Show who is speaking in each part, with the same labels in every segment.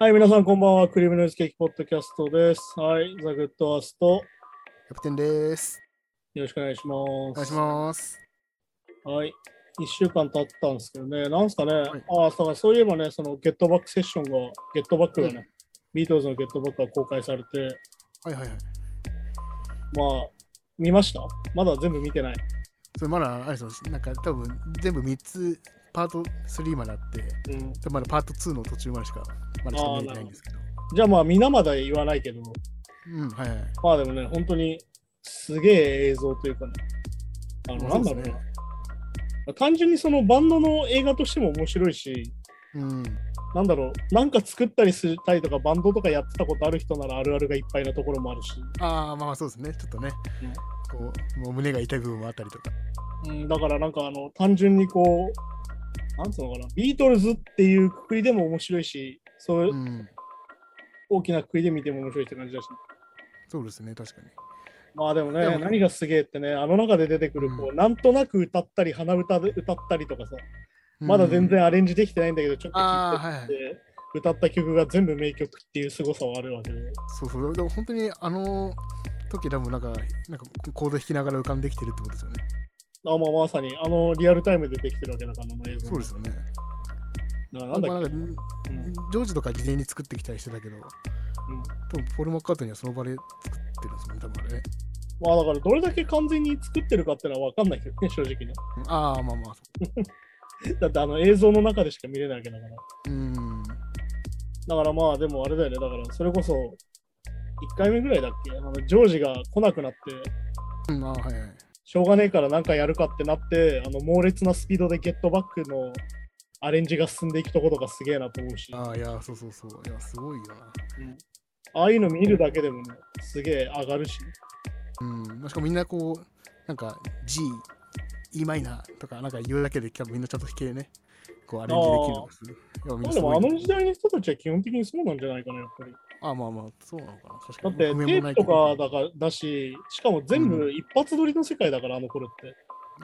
Speaker 1: はい、皆さんこんばんは。クリームノイズケーキポッドキャストです。はい、ザ・グッドアースト、
Speaker 2: キャプテンです。
Speaker 1: よろしくお願いします。
Speaker 2: お願いします。
Speaker 1: はい。1週間経ったんですけどね、なんすかね、
Speaker 2: い
Speaker 1: ああ、だからそういえばね、そのゲットバックセッションが、ゲットバックがね、ビートルズのゲットバックが公開されて、
Speaker 2: はいはいはい。
Speaker 1: まあ、見ました？まだ全部見てない。
Speaker 2: それまだ、あれですよ、なんか多分全部3つ、パート3まであって、
Speaker 1: うん、
Speaker 2: まだパート2の途中までしか、まだしか見れてないんですけど。
Speaker 1: じゃあまあ、皆まだ言わないけど、
Speaker 2: うん、はいはい。
Speaker 1: まあでもね、本当にすげえ映像というかね、あの、なんだろうな。単純にそのバンドの映画としても面白いし、
Speaker 2: うん。
Speaker 1: なんだろう、なんか作ったりしたりとか、バンドとかやってたことある人ならあるあるがいっぱいなところもあるし、
Speaker 2: ああ、まあまあそうですね。ちょっとね、こう、もう胸が痛い部分もあったりとか。
Speaker 1: うん、だからなんかあの、単純にこう、なんつうのかな、ビートルズっていうくくりでも面白いし、そういう
Speaker 2: うん。
Speaker 1: 大きなくくりで見ても面白いって感じだし、
Speaker 2: そうですね、確かに。
Speaker 1: まあでもね、
Speaker 2: でも
Speaker 1: 何がすげえってね、あの中で出てくる、こう、
Speaker 2: うん
Speaker 1: なんとなく歌ったり、鼻歌で歌ったりとかさ、まだ全然アレンジできてないんだけど、ちょっと聞いて
Speaker 2: はい
Speaker 1: て、歌った曲が全部名曲っていう凄さはあるわけで。
Speaker 2: そうそう。でも本当にあの時多分なんか、なんかコード弾きながら浮かんできてるってことですよね。
Speaker 1: あまあ、まさに、あのリアルタイムでできてるわけだから、あの映像。
Speaker 2: そうですよね。
Speaker 1: だからなんだっけ、
Speaker 2: まあなんか
Speaker 1: うん
Speaker 2: ジョージとか事前に作ってきたりしてたけど、
Speaker 1: うん
Speaker 2: 多分ポール・マッカートニーはその場で作ってるんですよね、多分あれね。
Speaker 1: まあだからどれだけ完全に作ってるかっていうのは分かんないけどね、正直ね。
Speaker 2: ああ、まあまあ。
Speaker 1: だってあの映像の中でしか見れないわけだから。
Speaker 2: うん。
Speaker 1: だからまあでもあれだよね、だからそれこそ1回目ぐらいだっけ？あのジョージが来なくなって、
Speaker 2: うん、ああ、はいはい。
Speaker 1: しょうがねえから何かやるかってなって、あの猛烈なスピードでゲットバックのアレンジが進んでいくところがすげえなと思うし、あ
Speaker 2: ああ、いや、そうそうそう。いや、すごいよな。
Speaker 1: あいうの見るだけでもね、すげえ上がるし、
Speaker 2: うん。しかもみんなこう、なんか G、E マイナーとかなんか言うだけで多分みんなちゃんと弾けね、こうアレンジできるの
Speaker 1: でもあの時代の人たちは基本的にそうなんじゃないかな、やっぱり。
Speaker 2: ああ、まあまあ、そうなのかな。確かに。
Speaker 1: だってテープとかだからだし、しかも全部一発撮りの世界だから、あの頃って。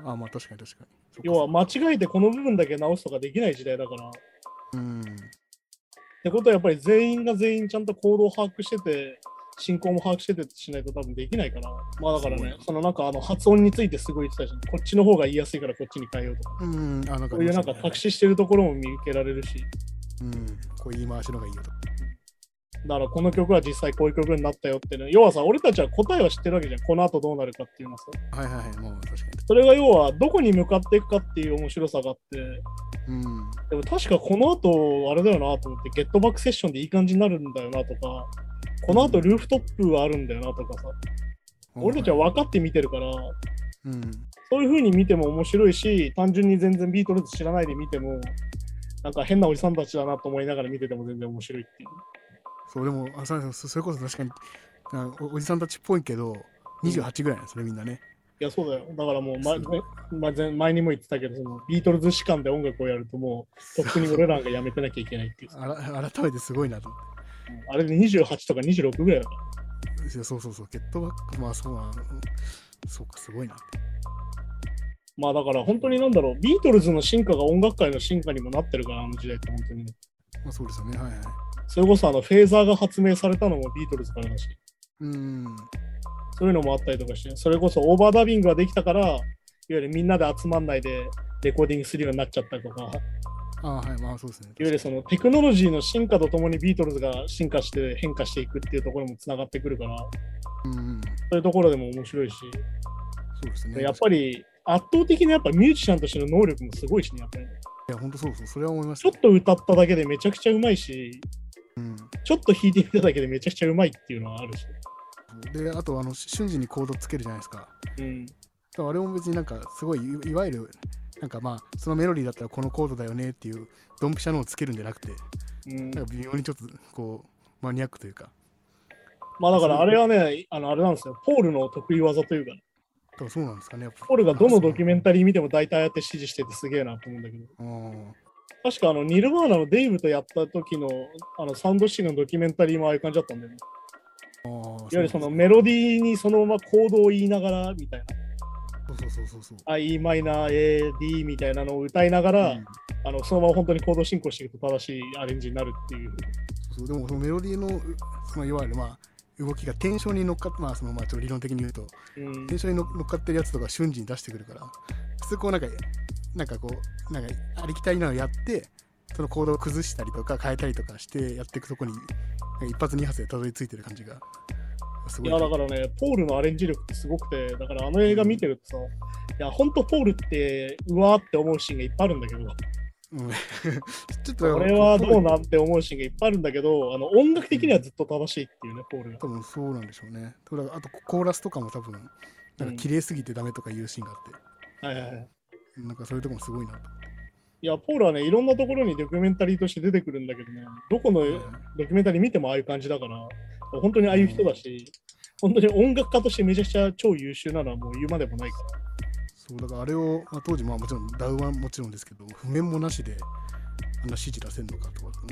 Speaker 2: ああ、まあ確かに確かに。
Speaker 1: 要は間違えてこの部分だけ直すとかできない時代だから。っ
Speaker 2: うん。
Speaker 1: てことはやっぱり全員が全員ちゃんと行動を把握してて、進行も把握しててしないと多分できないから。まあだからねそのなんかあの発音についてすごい言ってたじゃん。こっちの方が言いやすいからこっちに変えようとか。
Speaker 2: うん。あなんか、
Speaker 1: そういうなんか隠ししてるところも見受けられるし。
Speaker 2: うん。こう言い回しの方がいいよと。
Speaker 1: だからこの曲は実際こういう曲になったよってね。要はさ、俺たちは答えは知ってるわけじゃん。この後どうなるかっていうのはさ。
Speaker 2: はいはいはい。もう確かに。
Speaker 1: それが要はどこに向かっていくかっていう面白さがあって。
Speaker 2: うん。
Speaker 1: でも確かこの後、あれだよなと思って、ゲットバックセッションでいい感じになるんだよなとか、この後ルーフトップがあるんだよなとかさ、俺たちは分かって見てるから、
Speaker 2: うん。
Speaker 1: そういう風に見ても面白いし、単純に全然ビートルズ知らないで見ても、なんか変なおじさんたちだなと思いながら見てても全然面白いっていう。
Speaker 2: そう、でも、あそれこそ確かにあお、おじさんたちっぽいけど、28ぐらいなんですね、みんなね。
Speaker 1: いや、そうだよ。だからもう、ま
Speaker 2: すごい
Speaker 1: ま前前にも言ってたけど、そのビートルズ士官で音楽をやるともう、とっくに俺らがやめてなきゃいけないっていう。
Speaker 2: あら改めてすごいなと思っ
Speaker 1: あれで28とか26ぐらいだから。
Speaker 2: そうそうそう、ゲットバック、まあそうな、うんそうか、すごいなって。
Speaker 1: まあだから本当になんだろう、ビートルズの進化が音楽界の進化にもなってるから、あの時代って本当にね。
Speaker 2: まあそうですよね、はいはい。
Speaker 1: それこそあのフェーザーが発明されたのもビートルズからだし、
Speaker 2: うん。
Speaker 1: そういうのもあったりとかして、それこそオーバーダビングができたから、いわゆるみんなで集まんないでレコーディングするようになっちゃったりとか、いわ
Speaker 2: あはい、まあそうですね。
Speaker 1: ゆるそのテクノロジーの進化とともにビートルズが進化して変化していくっていうところもつながってくるから、
Speaker 2: うんうん。
Speaker 1: そういうところでも面白いし、
Speaker 2: そうですね。
Speaker 1: やっぱり圧倒的なやっぱミュージシャンとしての能力もすごいしね、やっぱりね。
Speaker 2: いや、本当そうそう、それは思います
Speaker 1: ちょっと歌っただけでめちゃくちゃうまいし、
Speaker 2: うん。
Speaker 1: ちょっと弾いてみただけでめちゃくちゃうまいっていうのはあるし。
Speaker 2: で、あと、あの、瞬時にコードつけるじゃないですか。
Speaker 1: うん。
Speaker 2: あれも別になんか、すごい、いいわゆる、なんかまあ、そのメロディーだったらこのコードだよねっていう、ドンピシャのをつけるんじゃなくて、
Speaker 1: うん、
Speaker 2: なんか微妙にちょっと、こう、マニアックというか、
Speaker 1: まあだからあれはね、あのあれなんですよ。ポールの得意技というか、
Speaker 2: 多分そうなんですかね。
Speaker 1: ポールがどのドキュメン
Speaker 2: ト
Speaker 1: タリー見ても大体ああやって指示しててすげえなと思うんだけど。
Speaker 2: うん。
Speaker 1: 確かあのニルバーナのデイブとやった時のあのサウンドシーンのドキュメンタリーもああいう感じだったんだよね。いわゆるそのメロディーにそのままコードを言いながらみたいな。
Speaker 2: そうそうそうそうそう。
Speaker 1: I マイナー A、D みたいなのを歌いながら、
Speaker 2: うん
Speaker 1: あのそのまま本当にコード進行していくと正しいアレンジになるっていう。
Speaker 2: そうでもそのメロディーのうそのいわゆるまあ動きがテンションに乗っかってまあそのまあちょっと理論的に言うと
Speaker 1: うん
Speaker 2: テンションに乗乗っかってるやつとか瞬時に出してくるから普通こうなんかなんかこうなんかありきたりなのやってそのコードを崩したりとか変えたりとかしてやっていくとこに一発二発でたどり着いてる感じがすごい
Speaker 1: いやだからね、ポールのアレンジ力ってすごくて、だからあの映画見てるとさ、いや、本当ポールってうわーって思うシーンがいっぱいあるんだけど、
Speaker 2: う んちょっと
Speaker 1: これはどうなんて思うシーンがいっぱいあるんだけど、あの音楽的にはずっと正しいっていうね、ポールが。
Speaker 2: 多分そうなんでしょうね。あとコーラスとかも多分なんか綺麗すぎてダメとかいうシーンがあって、
Speaker 1: はいはいはい。
Speaker 2: なんかそういうとこもすごいなと。
Speaker 1: いや、ポールはね、いろんなところにドキュメンタリーとして出てくるんだけどね、どこの
Speaker 2: うん。
Speaker 1: ドキュメンタリー見てもああいう感じだから、本当にああいう人だし、本当に音楽家としてめちゃくちゃ超優秀なのはもう言うまでもないから。
Speaker 2: そうだからあれを、まあ、当時まあもちろんダウはもちろんですけど譜面もなしであんな指示出せんのかとか本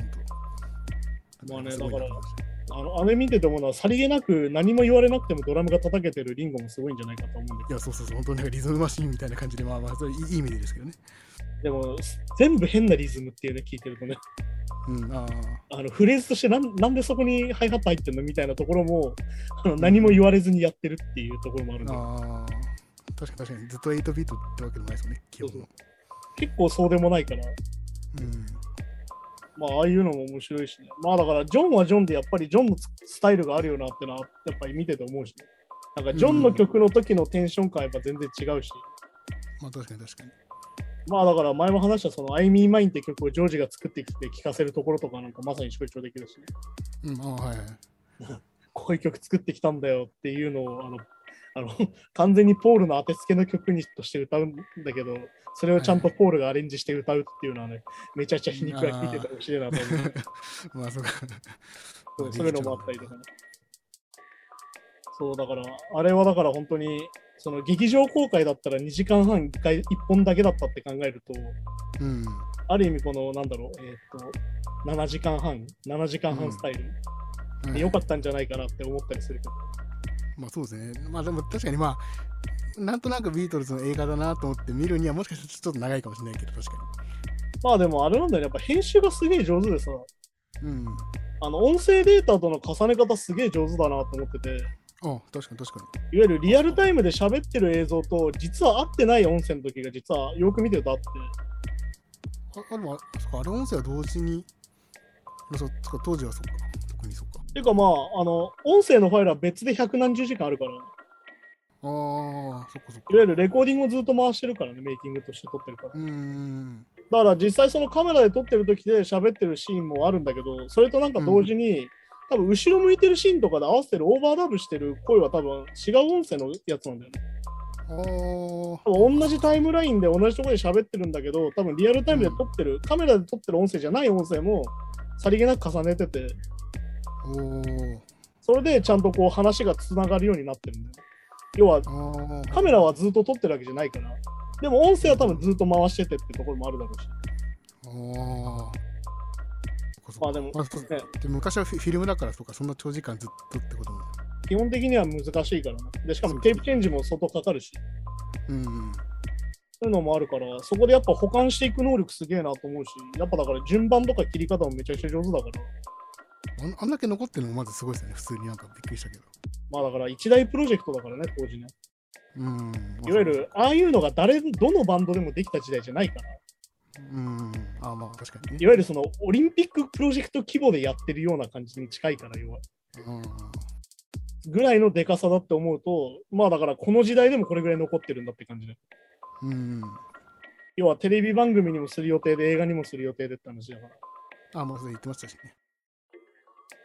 Speaker 2: 当。
Speaker 1: まあね
Speaker 2: すごいなと思いました
Speaker 1: あのあれ見てて思うのは、さりげなく何も言われなくてもドラムが叩けてるリンゴもすごいんじゃないかと思うんだけ
Speaker 2: いやそうそうそう。本当になんかリズムマシーンみたいな感じでまあまあそれいい意味でですけどね。
Speaker 1: ど、でも全部変なリズムっていうね、聞いてるとね、
Speaker 2: うんああ。
Speaker 1: あのフレーズとしてなんなんでそこにハイハット入ってんのみたいなところもあの何も言われずにやってるっていうところもあるんで、
Speaker 2: ああ確かに確かにずっと8ビートってわけでもないですよね基本の。
Speaker 1: 結構そうでもないから、
Speaker 2: うん
Speaker 1: まあ、ああいうのも面白いしね。まあだから、ジョンはジョンでやっぱりジョンのスタイルがあるよなってのは、やっぱり見てて思うしね。なんか、ジョンの曲の時のテンション感やっぱ全然違うし。
Speaker 2: まあ確かに確かに
Speaker 1: まあだから、前も話したその、I Me Mine って曲をジョージが作ってきて聴かせるところとかなんかまさに象徴できるしね。
Speaker 2: うんああはいはい
Speaker 1: こういう曲作ってきたんだよっていうのを、あの、あの完全にポールの当てつけの曲にとして歌うんだけど、それをちゃんとポールがアレンジして歌うっていうのはね、めちゃくちゃ皮肉が効いてて面白いなと思う。
Speaker 2: まあそうか
Speaker 1: そうそういうのもあったりとかね。そう、だから、あれはだから本当に、その劇場公開だったら2時間半1回1本だけだったって考えると、
Speaker 2: うん
Speaker 1: ある意味この、なんだろう、えーっと、7時間半、7時間半スタイル
Speaker 2: はい
Speaker 1: で良かったんじゃないかなって思ったりするけど。
Speaker 2: まあそうですね。まあでも確かにまあ、なんとなくビートルズの映画だなと思って見るにはもしかしたらちょっと長いかもしれないけど、確か
Speaker 1: まあでもあれなんだよね、やっぱ編集がすげえ上手でさ、
Speaker 2: に。うん。
Speaker 1: あの音声データとの重ね方すげえ上手だなと思ってて、
Speaker 2: あ確かに確か
Speaker 1: いわゆるリアルタイムで喋ってる映像と、実は合ってない音声の時が実はよく見てるとあって、
Speaker 2: に。ああでもあれ音声は同時に、あそう当時はそっか、特にそっか。
Speaker 1: ていうかまあ、あの、音声のファイルは別で百何十時間あるから、いわ
Speaker 2: ああ、そっかそっか。
Speaker 1: ゆるレコーディングをずっと回してるからね、メイキングとして撮ってるから。
Speaker 2: うーん。
Speaker 1: だから実際そのカメラで撮ってる時で喋ってるシーンもあるんだけど、それとなんか同時に、多分後ろ向いてるシーンとかで合わせてるオーバーダブしてる声は多分違う音声のやつなんだよね。
Speaker 2: ああ。
Speaker 1: 多分同じタイムラインで同じところで喋ってるんだけど、多分リアルタイムで撮ってる、カメラで撮ってる音声じゃない音声もさりげなく重ねてて、それでちゃんとこう話がつながるようになってるんだよね。要は。カメラはずっと撮ってるわけじゃないから、でも音声は多分ずっと回しててってところもあるだろうし。
Speaker 2: ああ。
Speaker 1: まあでもね
Speaker 2: で昔はフィルムだからそうか、そんな長時間ずっとってことも。
Speaker 1: 基本的には難しいからね。で、しかもテープチェンジも相当かかるし、
Speaker 2: うんうん。
Speaker 1: そういうのもあるから、そこでやっぱ保管していく能力すげえなと思うし、やっぱだから順番とか切り方もめちゃくちゃ上手だから、
Speaker 2: あんだけ残ってるのもまずすごいですよね、普通になんかびっくりしたけど。
Speaker 1: まあだから一大プロジェクトだからね、当時ね。
Speaker 2: うん。
Speaker 1: いわゆる、ああいうのが誰、どのバンドでもできた時代じゃないから、
Speaker 2: うん。あまあ確かにね。
Speaker 1: いわゆるそのオリンピックプロジェクト規模でやってるような感じに近いから、要は。
Speaker 2: うん。
Speaker 1: ぐらいのでかさだって思うと、まあだからこの時代でもこれぐらい残ってるんだって感じで。
Speaker 2: うん。
Speaker 1: 要はテレビ番組にもする予定で映画にもする予定でって話だから。
Speaker 2: あまあそれ言ってましたしね。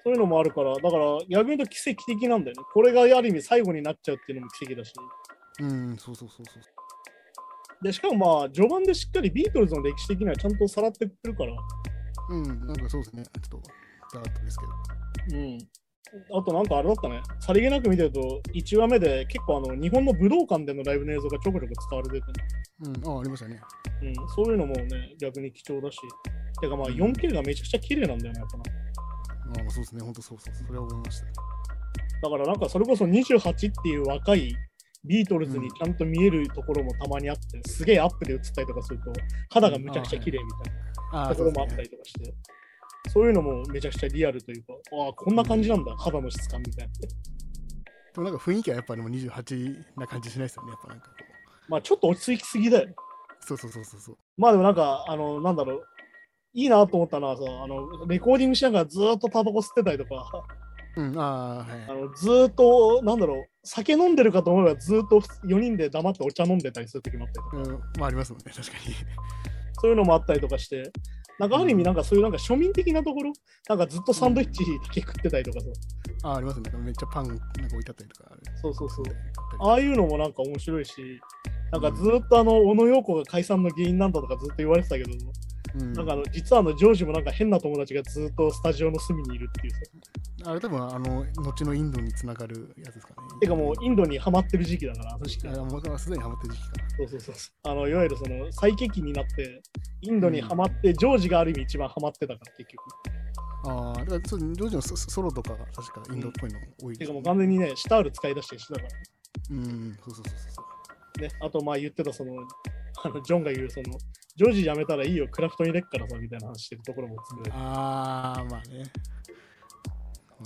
Speaker 1: そういうのもあるから、だから逆に言うと奇跡的なんだよね。これがある意味最後になっちゃうっていうのも奇跡だし。
Speaker 2: うん、そうそうそうそう。
Speaker 1: で、しかもまあ序盤でしっかりビートルズの歴史的にはちゃんとさらってくるから。
Speaker 2: うん、なんかそうですね。ちょっと、ダーッとですけど。
Speaker 1: うん。あとなんかあれだったね。さりげなく見てると、1話目で結構あの日本の武道館でのライブの映像がちょこちょこ使われてて、ね、
Speaker 2: うん、あありましたね。
Speaker 1: うん、そういうのもね、逆に貴重だし。てかまあ 4K がめちゃくちゃ綺麗なんだよね、やっぱな。
Speaker 2: ああ、そうですね。本当そうそう。それは思いましたね。
Speaker 1: だからなんかそれこそ28っていう若いビートルズにちゃんと見えるところもたまにあって、すげえアップで映ったりとかすると、肌がむちゃくちゃ綺麗みたいな
Speaker 2: あ
Speaker 1: ところもあったりとかして、そういうのもめちゃくちゃリアルというか、ああ、こんな感じなんだ、肌の質感みたいな。
Speaker 2: でもなんか雰囲気はやっぱりもう28な感じしないですよね。やっぱなんかこ
Speaker 1: まあちょっと落ち着きすぎだよ。
Speaker 2: う。そうそうそうそうそう。
Speaker 1: まあでもなんか、あの、なんだろう、いいなと思ったのはさ、あの、レコーディングしながらずーっとタバコ吸ってたりとか、
Speaker 2: うん、ああ、はい
Speaker 1: あ。のずーっと、なんだろう、酒飲んでるかと思えばずーっと4人で黙ってお茶飲んでたりする時もあったりとか、
Speaker 2: うん、まあありますもんね、確かに。
Speaker 1: そういうのもあったりとかして、なんかある意味なんかそういうなんか庶民的なところ、なんかずっとサンドイッチだけ食ってたりとかさ、
Speaker 2: ああ、ありますね。めっちゃパンなんか置いてあったりとかある。
Speaker 1: そうそうそう。
Speaker 2: あ
Speaker 1: ああいうのもなんか面白いし、なんかずーっとあの、小野陽子が解散の原因なんだとかずっと言われてたけど、
Speaker 2: うん、
Speaker 1: なんかあの、実はあの、ジョージもなんか変な友達がずっとスタジオの隅にいるっていうさ。
Speaker 2: あれ多分あの、後のインドにつながるやつですかね。
Speaker 1: てかもうインドにハマってる時期だから、
Speaker 2: すでにハマってる時期か。
Speaker 1: そうそうそうそう。あの、いわゆるその、最適期になって、インドにハマって、ジョージがある意味一番ハマってたから、結局。
Speaker 2: ああ、だからそうジョージのソソロとかが確かインドっぽいの多い
Speaker 1: てかもう完全にね、シタール使い出してしてたから。
Speaker 2: うん、そうそうそうそう。
Speaker 1: ね、あとまあ言ってたその、あのジョンが言うその、ジョージ辞めたらいいよ、クラフトに入れっからさ、みたいな話してるところもつぶれて
Speaker 2: ああ、まあね。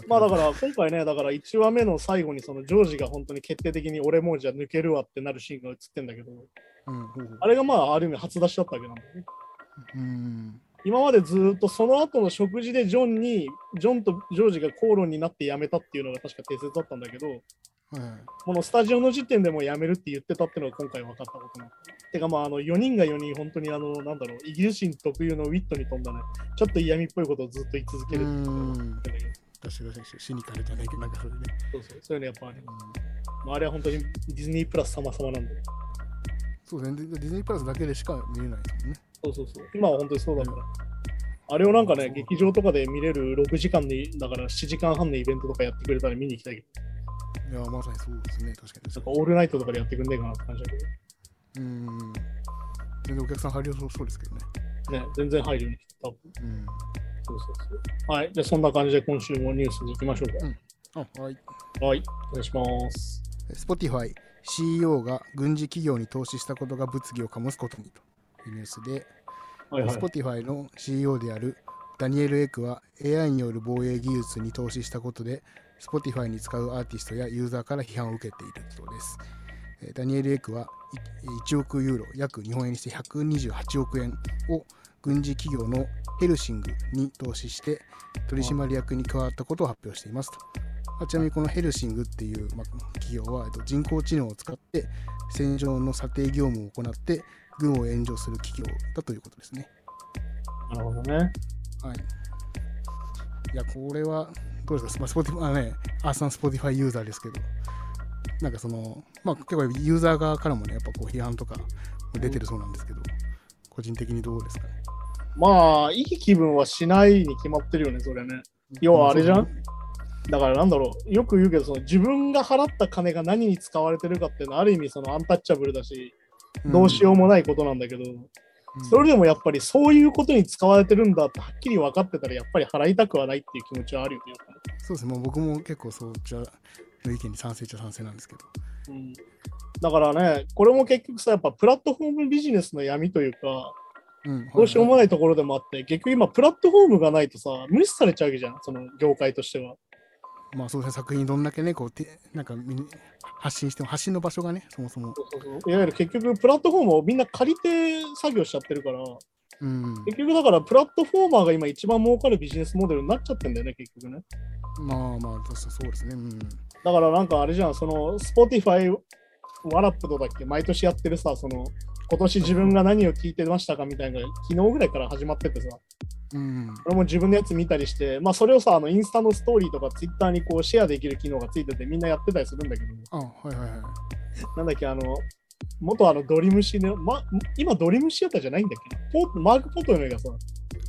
Speaker 1: まあだから今回ね、だから1話目の最後にそのジョージが本当に決定的に俺もうじゃあ抜けるわってなるシーンが映ってんだけど、
Speaker 2: うん、ほうほう
Speaker 1: あれがまあある意味初出しだったわけなんだよね。
Speaker 2: うん。
Speaker 1: 今までずーっとその後の食事でジョンに、ジョンとジョージが口論になって辞めたっていうのが確か定説だったんだけど、
Speaker 2: はい
Speaker 1: このスタジオの時点でもう辞めるって言ってたっていうのが今回分かったことなの。てかまああの4人が4人本当にあのなんだろう、イギリス人特有のウィットに富んだね、ちょっと嫌味っぽいことをずっと言い続けるってい
Speaker 2: 確かにシニカルじゃないけど、なんかそれね。
Speaker 1: そうそう、そういうのやっぱあれ、まあ、あれは本当にディズニープラス様々なんで。
Speaker 2: そうですね。ディズニープラスだけでしか見れないですもんね。
Speaker 1: そうそうそう。今は本当にそうだから。あれをなんかね、劇場とかで見れる6時間で、だから7時間半のイベントとかやってくれたら見に行きたいけど、
Speaker 2: いや、まさにそうですね。確かに
Speaker 1: なんかオールナイトとかでやってくんねえかなって感じだけ
Speaker 2: うん。全然お客さん入りそうそうですけどね。
Speaker 1: ど、ね、全然入るように多分
Speaker 2: うん。
Speaker 1: そうそうそう。はい。じゃあそんな感じで今週もニュースに行きましょう
Speaker 2: あ、はい。
Speaker 1: か。はい。お願いします。
Speaker 2: Spotify CEO が軍事企業に投資したことが物議を醸すことにというニュースで、
Speaker 1: はいはい。
Speaker 2: Spotify の CEO であるダニエル・エクは AI による防衛技術に投資したことで Spotify に使うアーティストやユーザーから批判を受けているそうです。えーダニエル・エクはい1億ユーロ約日本円にして128億円を軍事企業のヘルシングに投資して取締役に加わったことを発表していますと。まあちなみにこのヘルシングっていう、まあ、企業はえっと人工知能を使って戦場の査定業務を行って軍を援助する企業だということですね。
Speaker 1: なるほどね。
Speaker 2: はい。いや、これは、どうですか、まあ、スポティファイ、ね、アーサンスポティファイユーザーですけど、なんかその、まあ、結構ユーザー側からもね、やっぱこう批判とか出てるそうなんですけど、個人的にどうですかね？
Speaker 1: まあ、いい気分はしないに決まってるよね、それね。要はあれじゃん？だからなんだろう、よく言うけど、その自分が払った金が何に使われてるかっていうのはある意味そのアンタッチャブルだし、どうしようもないことなんだけど、
Speaker 2: うん。
Speaker 1: それでもやっぱりそういうことに使われてるんだってはっきり分かってたらやっぱり払いたくはないっていう気持ちはあるよね。
Speaker 2: そうですね、もう僕も結構そうちゃの意見に賛成っちゃ賛成なんですけど。
Speaker 1: うん、だからね、これも結局さ、やっぱプラットフォームビジネスの闇というか、
Speaker 2: うん、
Speaker 1: どうしようも
Speaker 2: ない。
Speaker 1: ところでもあって、結局今プラットフォームがないとさ、無視されちゃうわけじゃん、その業界としては。
Speaker 2: まあそうですね、作品どんだけね、こう、てなんか発信しても、発信の場所がね、そもそも。
Speaker 1: そうそうそういわゆる結局プラットフォームをみんな借りて作業しちゃってるから、
Speaker 2: うん。
Speaker 1: 結局だからプラットフォーマーが今一番儲かるビジネスモデルになっちゃってんだよね、結局ね。
Speaker 2: まあまあ、そうですね。うん。
Speaker 1: だからなんかあれじゃん、その Spotify ワラップとだっけ、毎年やってるさ、その今年自分が何を聞いてましたかみたいなのが昨日ぐらいから始まっててさ、
Speaker 2: うん。
Speaker 1: 俺も自分のやつ見たりして、まあそれをさ、あのインスタのストーリーとかツイッターにこうシェアできる機能がついててみんなやってたりするんだけど、
Speaker 2: あ、はいはいはい。
Speaker 1: なんだっけ、あの、元あのドリムシね、ま、今ドリムシアターじゃないんだっけ？ポーマーク・ポトヨネがさ、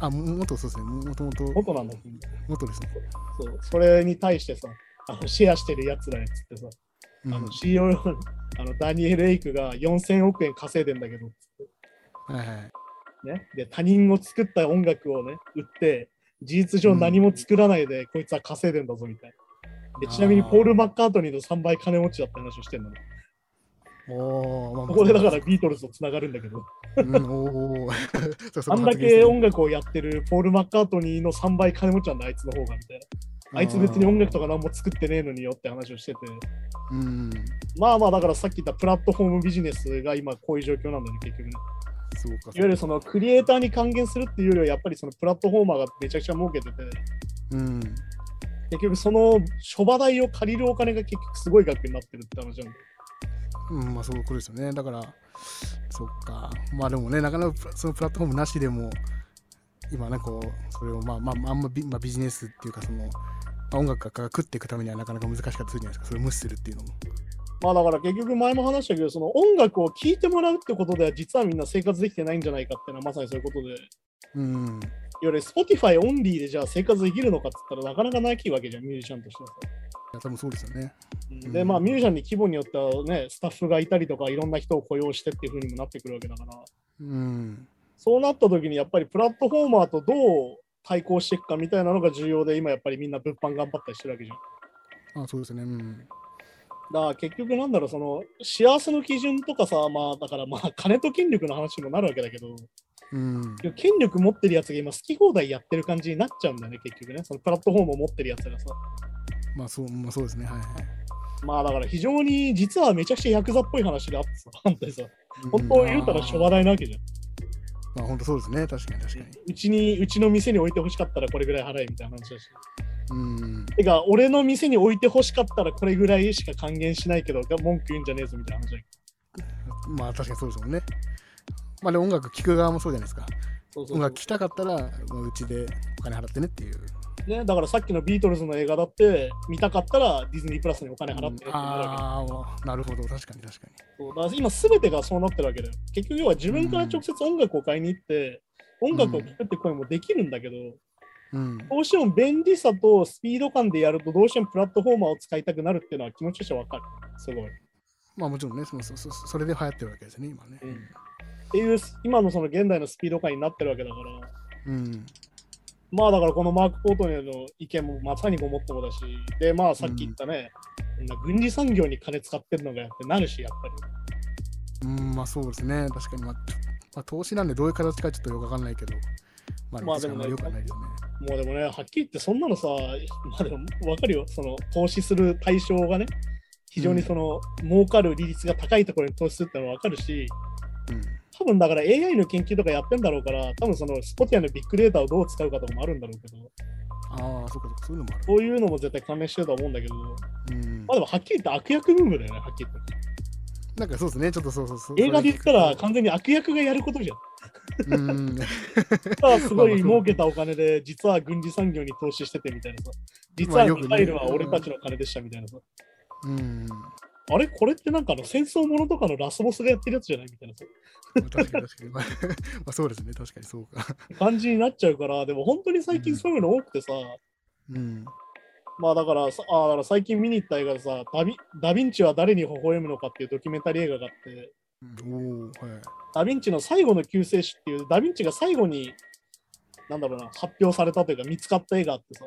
Speaker 2: あ、も元そうですね。もともと、
Speaker 1: 元なんだっけ？
Speaker 2: 元ですね。
Speaker 1: そう、それに対してさ、あのシェアしてるやつらやつってさ、
Speaker 2: うん
Speaker 1: あの CEO のあのダニエル・エイクが4000億円稼いでんだけど、
Speaker 2: はいはい。
Speaker 1: ね、で他人を作った音楽をね、売って、事実上何も作らないで、こいつは稼いでんだぞみたいな。でちなみにポール・マッカートニーの3倍金持ちだって話をしてんのね。
Speaker 2: おーまあまあ
Speaker 1: ここでだからビートルズとつながるんだけど、あんだけ音楽をやってるポール・マッカートニーの3倍金持ちなんだ、あいつの方がみたいな。あいつ別に音楽とか何も作ってねえのによって話をしてて。
Speaker 2: うん、
Speaker 1: まあまあ、だからさっき言ったプラットフォームビジネスが今こういう状況なんだよね、結局ね。
Speaker 2: そうか。
Speaker 1: いわゆるそのクリエイターに還元するっていうよりは、やっぱりそのプラットフォーマーがめちゃくちゃ儲けてて、
Speaker 2: うん、
Speaker 1: 結局その諸場代を借りるお金が結局すごい額になってるって話なんだよ。
Speaker 2: うん、まあそういうことですよね。だから、そっか。まあでもね、なかなかそのプラットフォームなしでも、今ね、こう、それをまあまあ、あんまビ,、まあ、ビジネスっていうか、その、まあ音楽が食っていくためにはなかなか難しかったりするじゃないですか。それを無視するっていうのも。
Speaker 1: まあだから結局前も話したけど、その音楽を聴いてもらうってことでは実はみんな生活できてないんじゃないかっていうのはまさにそういうことで、いわ
Speaker 2: うん、
Speaker 1: ゆる Spotify オンリーでじゃあ生活できるのかって言ったらなかなかないわけじゃん、ミュージシャンとしてはさ。
Speaker 2: いや多分そうですよね。
Speaker 1: うんで、まあミュージシャンに規模によってはね、スタッフがいたりとかいろんな人を雇用してっていう風にもなってくるわけだから、
Speaker 2: うん、
Speaker 1: そうなった時にやっぱりプラットフォーマーとどう対抗していくかみたいなのが重要で、今やっぱりみんな物販頑張ったりしてるわけじゃん。
Speaker 2: あそうですね。うん、
Speaker 1: だから結局なんだろう、その幸せの基準とかさ、まあだからまあ金と権力の話にもなるわけだけど、
Speaker 2: うん、
Speaker 1: 権力持ってるやつが今好き放題やってる感じになっちゃうんだよね、結局ね。そのプラットフォームを持ってるやつがさ。
Speaker 2: まあそう、まあそうですね。はいはい。
Speaker 1: まあだから非常に実はめちゃくちゃヤクザっぽい話があってさ、本当にさ、本
Speaker 2: うん
Speaker 1: 当言うたら諸話題なわけじゃん。
Speaker 2: まあ本当そうですね。確かに確かに。
Speaker 1: うちに、うちの店に置いてほしかったらこれぐらい払えみたいな話だし。
Speaker 2: うん、
Speaker 1: てか、俺の店に置いてほしかったらこれぐらいしか還元しないけど、文句言うんじゃねえぞみたいな話だ
Speaker 2: まあ確かにそうですもんね。まあでも音楽聴く側もそうじゃないですか。
Speaker 1: そうそうそう
Speaker 2: 音楽聴きたかったら、まあうちでお金払ってねっていう。
Speaker 1: ね、だからさっきのビートルズの映画だって見たかったらディズニープラスにお金払ってねってなるわけだ
Speaker 2: ああ、なるほど。確かに確かに。
Speaker 1: そうだから今すべてがそうなってるわけだよ。結局要は自分から直接音楽を買いに行って、音楽を聴くって声もできるんだけど、
Speaker 2: うん。
Speaker 1: どうしても便利さとスピード感でやるとどうしてもプラットフォーマーを使いたくなるっていうのは気持ちとしてわかる。すごい。っ
Speaker 2: まあもちろんね、そのそそそれで流行ってるわけですね、今ね。
Speaker 1: うんていう今のその現代のスピード感になってるわけだから、
Speaker 2: うん。
Speaker 1: まあだからこのマーク・ポートニーの意見もまさにごもっともだし、でまあさっき言ったね、こんな軍事産業に金使ってるのがやってなるし、やっぱり。
Speaker 2: うん、まあそうですね。確かに、まあ、まあ、投資なんでどういう形かちょっとよくわかんないけど、まあ、
Speaker 1: まあでもね
Speaker 2: よくはないですよね。
Speaker 1: もうでもね、はっきり言ってそんなのさ、まあでも分かるよ、その投資する対象がね、非常にその、儲かる利率が高いところに投資するってのは分かるし、多分だから AI の研究とかやってんだろうから、多分そのスポティアのビッグデータをどう使うかとかもあるんだろうけど、
Speaker 2: うん。ああ、そそういうのもある。
Speaker 1: そういうのも絶対関連してると思うんだけど、
Speaker 2: うん
Speaker 1: まあでもはっきり言って悪役ムーブだよね、はっきり言って。
Speaker 2: なんかそうですね、ちょっとそうそうそう。
Speaker 1: 映画で言ったら
Speaker 2: か
Speaker 1: 完全に悪役がやることじゃん。
Speaker 2: うん。
Speaker 1: だからすごい儲けたお金で、実は軍事産業に投資しててみたいなさ、実はミサイルは俺たちの金でしたみたいなさ、
Speaker 2: うん。
Speaker 1: あれ？これってなんかあの戦争ものとかのラスボスがやってるやつじゃない？みたいな。さ
Speaker 2: 確かに確かに。まあ、まあそうですね、確かにそうか。
Speaker 1: 感じになっちゃうから、でも本当に最近そういうの多くてさ、
Speaker 2: うん。
Speaker 1: まあだからさあだから最近見に行った映画でさダビ、ダヴィンチは誰に微笑むのかっていうドキュメンタリー映画があって、
Speaker 2: おおはい。
Speaker 1: ダヴィンチの最後の救世主っていう、ダヴィンチが最後に、なんだろうな、発表されたというか見つかった映画あってさ、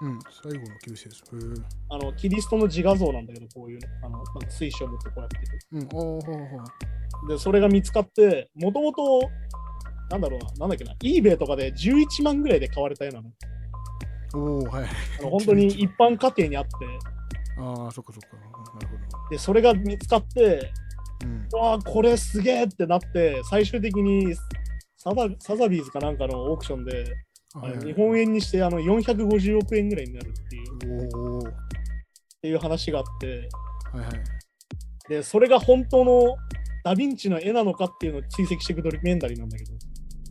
Speaker 2: うん、最後の救世主。へえ
Speaker 1: あのキリストの自画像なんだけど、こういうの、あのなんか水晶を持ってこうやってて。
Speaker 2: うん、ほうほう
Speaker 1: で、それが見つかって、もともと、なんだろうな、なんだっけな、eBay とかで11万ぐらいで買われた絵なの。
Speaker 2: おおはい。
Speaker 1: あの本当に 一般家庭にあって、
Speaker 2: ああ、そっかそっか。なるほ
Speaker 1: で、それが見つかって、
Speaker 2: ど。うん。
Speaker 1: わあ、これすげえってなって、最終的にサザサザビーズかなんかのオークションで、日本円にしてあの450億円ぐらいになるっていうっていう話があって、
Speaker 2: いはい。
Speaker 1: で、それが本当のダヴィンチの絵なのかっていうのを追跡していくドキュメンタリーなんだけど、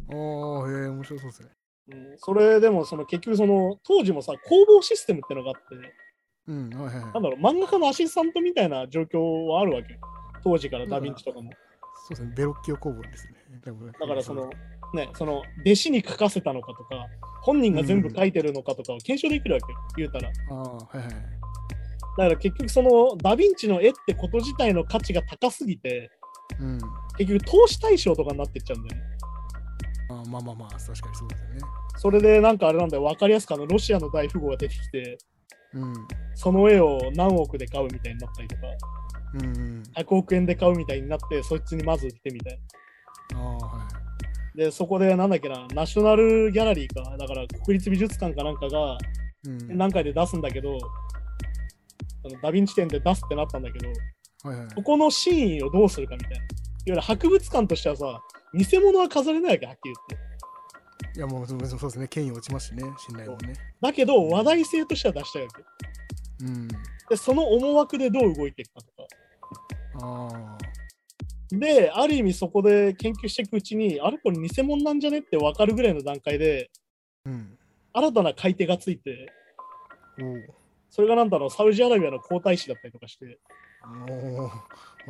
Speaker 2: ああ、へえ、面白そうですね。
Speaker 1: うん、それでもその結局その当時もさ、工房システムってのがあって、
Speaker 2: うん、はいはいはい。
Speaker 1: なんだろう、漫画家のアシスタントみたいな状況はあるわけよ。当時からダヴィンチとかも。
Speaker 2: そうですね、ベロッキオ工房ですね。だ
Speaker 1: だからその、ね、その弟子に書かせたのかとか、本人が全部書いてるのかとかを検証できるわけよ、言うたら。
Speaker 2: はいはい。
Speaker 1: から結局そのダヴィンチの絵ってこと自体の価値が高すぎて、
Speaker 2: うん。
Speaker 1: 結局投資対象とかになってっちゃうんだよね。
Speaker 2: あーまあまあまあ、確かにそうですよね。
Speaker 1: それでなんかあれなんだよ、分かりやすくあのロシアの大富豪が出てきて、
Speaker 2: うん。
Speaker 1: その絵を何億で買うみたいになったりとか、
Speaker 2: うんうん。
Speaker 1: 100億円で買うみたいになって、そいつにまず売ってみたいな。
Speaker 2: ああ、はい。
Speaker 1: で、そこでなんだっけな、ナショナルギャラリーか、だから国立美術館かなんかが
Speaker 2: うん。
Speaker 1: 何回で出すんだけど、あのダヴィンチ店で出すってなったんだけど、
Speaker 2: はいはい。
Speaker 1: ここのシーンをどうするかみたいな。いわゆる博物館としてはさ、偽物は飾れないわけ、はっきり言って。
Speaker 2: いや、もうそうそうですね。権威落ちますしね、信頼もね。
Speaker 1: だけど、話題性としては出したいわけ。
Speaker 2: うん。
Speaker 1: で、その思惑でどう動いていくかとか。
Speaker 2: ああ。
Speaker 1: で、ある意味そこで研究していくうちに、あれこれ偽物なんじゃねって分かるぐらいの段階で、
Speaker 2: うん。
Speaker 1: 新たな買い手がついて、
Speaker 2: おお。
Speaker 1: それがなんだろう、サウジアラビアの皇太子だったりとかして、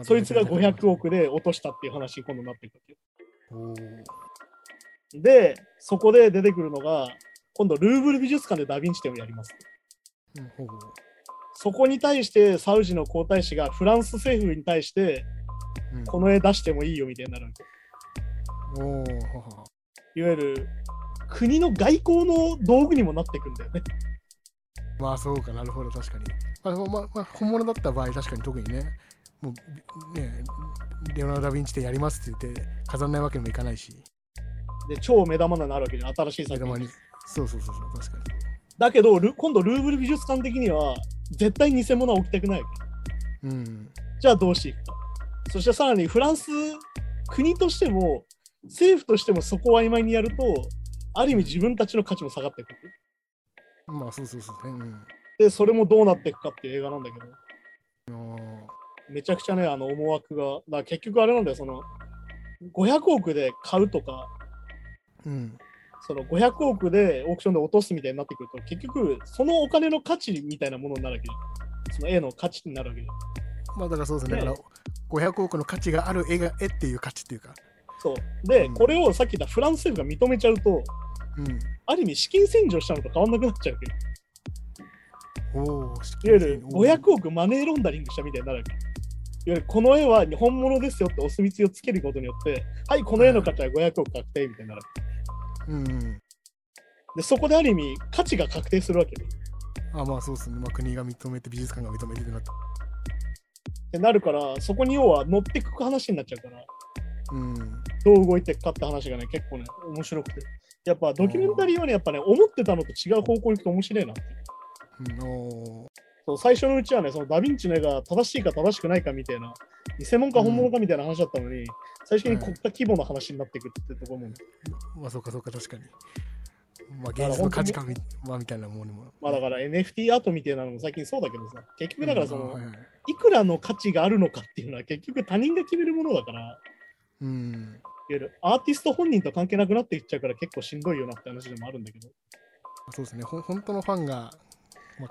Speaker 1: そいつが500。億で落としたっていう話に今度なっていくわけよ。
Speaker 2: おお。
Speaker 1: で、そこで出てくるのが、今度ルーブル美術館でダヴィンチ展をやります。そこに対してサウジの皇太子がフランス政府に対して、
Speaker 2: うん
Speaker 1: この絵出してもいいよみたいになるわけ。
Speaker 2: おい
Speaker 1: わゆる国の外交の道具にもなっていくんだよね。
Speaker 2: まあそうかなるほど確かに。まあ、まあまあ、本物だった場合確かに特にね、もうね、レオナルド・ダ・ヴィンチでやりますって言って飾らないわけにもいかないし、
Speaker 1: で、超目玉になるわけじゃん、新しい作品。
Speaker 2: 目玉に。そうそうそうそう、確かに。
Speaker 1: だけど、ル今度ルーブル美術館的には、絶対偽物は置きたくないわけ。
Speaker 2: うん。
Speaker 1: じゃあどうしていくか。そしてさらにフランス、国としても、政府としてもそこを曖昧にやると、ある意味自分たちの価値も下がっていく。
Speaker 2: まあそうそうそうね。うん。
Speaker 1: で、それもどうなっていくかっていう映画なんだけど、めちゃくちゃね、あの思惑が、だ結局あれなんだよ、その、500億で買うとか、
Speaker 2: うん。
Speaker 1: その500億でオークションで落とすみたいになってくると、結局、そのお金の価値みたいなものになるわけじゃん。その絵の価値になるわけじゃん。
Speaker 2: まあだからそうですね。
Speaker 1: ね
Speaker 2: だから500億の価値がある絵が絵っていう価値っていうか。
Speaker 1: そう。で、
Speaker 2: うん
Speaker 1: これをさっき言ったフランス政府が認めちゃうと、
Speaker 2: うん。
Speaker 1: ある意味資金洗浄したのと変わんなくなっちゃうわけど。
Speaker 2: おお。
Speaker 1: いわゆる500億マネーロンダリングしたみたいになるわけ。いわゆるこの絵は本物ですよってお墨付きをつけることによって、はい、この絵の価値は500億確定みたいになるわけ。
Speaker 2: うんうん。
Speaker 1: で、そこである意味価値が確定するわけね。
Speaker 2: あまあそうですね。まあ国が認めて、美術館が認めてってなって。
Speaker 1: ってなるから、そこに要は乗ってく話になっちゃうから、
Speaker 2: うん。
Speaker 1: どう動いていくかって話がね、結構ね、面白くて。やっぱドキュメンタリーはね、やっぱね、思ってたのと違う方向に行くと面白いなってそう最初のうちはね、そのダヴィンチの絵が正しいか正しくないかみたいな、偽物か本物かみたいな話だったのに、最初に国家規模の話になっていくってところもね、
Speaker 2: まあそうかそうか確かに。まあ
Speaker 1: だから
Speaker 2: 芸術の価値観み,、たいなものにも。
Speaker 1: まあだから NFT アートみたいなのも最近そうだけどさ、結局だからその、
Speaker 2: い
Speaker 1: くらの価値があるのかっていうのは結局他人が決めるものだから、いわ
Speaker 2: うん。
Speaker 1: ゆるアーティスト本人と関係なくなっていっちゃうから結構しんどいよなって話でもあるんだけど、
Speaker 2: そうですね。ほん本当のファンが、まあ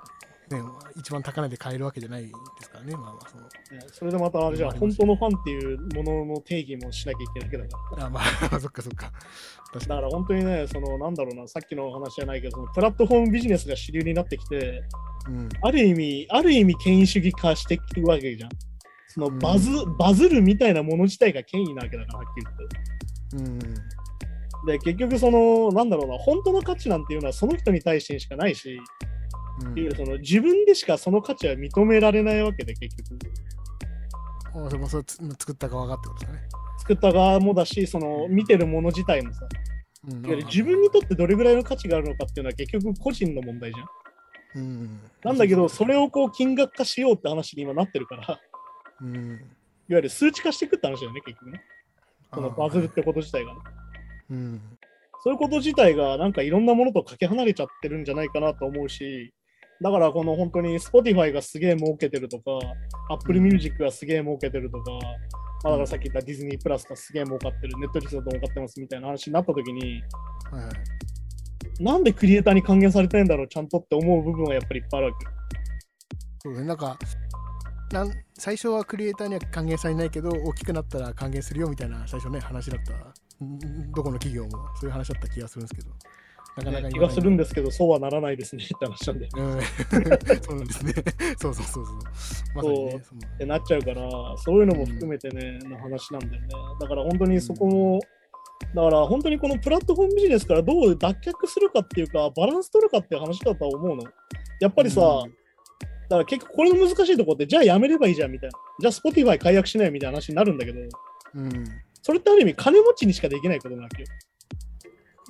Speaker 2: ね、一番高値で買えるわけじゃないですからね。まあまあその。
Speaker 1: ねそれでまたあれじゃあ本当のファンっていうものの定義もしなきゃいけないわけだから。
Speaker 2: あまあ そっかそっか。
Speaker 1: だから本当にね、そのなんだろうな、さっきの話じゃないけど、そのプラットフォームビジネスが主流になってきて、
Speaker 2: に。うん。
Speaker 1: ある意味、ある意味権威主義化していくわけじゃん。その
Speaker 2: うん
Speaker 1: バズ、バズるみたいなもの自体が権威なわけだから、はっきり言って。
Speaker 2: うん。
Speaker 1: で、結局、その、なんだろうな、本当の価値なんていうのはその人に対してしかないし、
Speaker 2: うん
Speaker 1: いわゆるその自分でしかその価値は認められないわけで、結局。
Speaker 2: あでもそれつ作った側がってことですかね。
Speaker 1: 作った側もだし、その見てるもの自体もさ、
Speaker 2: うん
Speaker 1: いわゆる自分にとってどれぐらいの価値があるのかっていうのは結局個人の問題じゃん。
Speaker 2: うん。
Speaker 1: なんだけど、それをこう金額化しようって話に今なってるから、いわ
Speaker 2: うん。
Speaker 1: ゆる数値化していくって話だよね、結局ね。そのバズるってこと自体がね。
Speaker 2: うん。
Speaker 1: そういうこと自体がなんかいろんなものとかけ離れちゃってるんじゃないかなと思うし、だからこの本当に Spotify がすげえ儲けてるとか、Apple Music がすげえ儲けてるとか、まあだからさっき言ったディズニープラスがすげえ儲かってる、Netflix が儲かってますみたいな話になった時に、
Speaker 2: はいはい。
Speaker 1: なんでクリエイターに還元されてんだろう、ちゃんとって思う部分はやっぱりいっぱいあるわけよ。
Speaker 2: そうね。なんか、なん最初はクリエイターには還元されないけど、大きくなったら還元するよみたいな最初ね、話だった。んどこの企業もそういう話だった気がするんですけど。なかなか
Speaker 1: 気がするん
Speaker 2: で
Speaker 1: ですけど、そうはならないですねって話なんで。っ
Speaker 2: うん、そうなんですね。そうそうそうそう。まさにね。その
Speaker 1: てなっちゃうから、そういうのも含めてね、の話なんだよね。だから本当にそこも、だから本当にこのプラットフォームビジネスからどう脱却するかっていうか、バランス取るかっていう話だとは思うの。やっぱりさ、
Speaker 2: うん
Speaker 1: から結局これの難しいところって、じゃあやめればいいじゃんみたいな。じゃあ Spotify 解約しないみたいな話になるんだけど、
Speaker 2: うん。
Speaker 1: それってある意味金持ちにしかできないことなわけよ。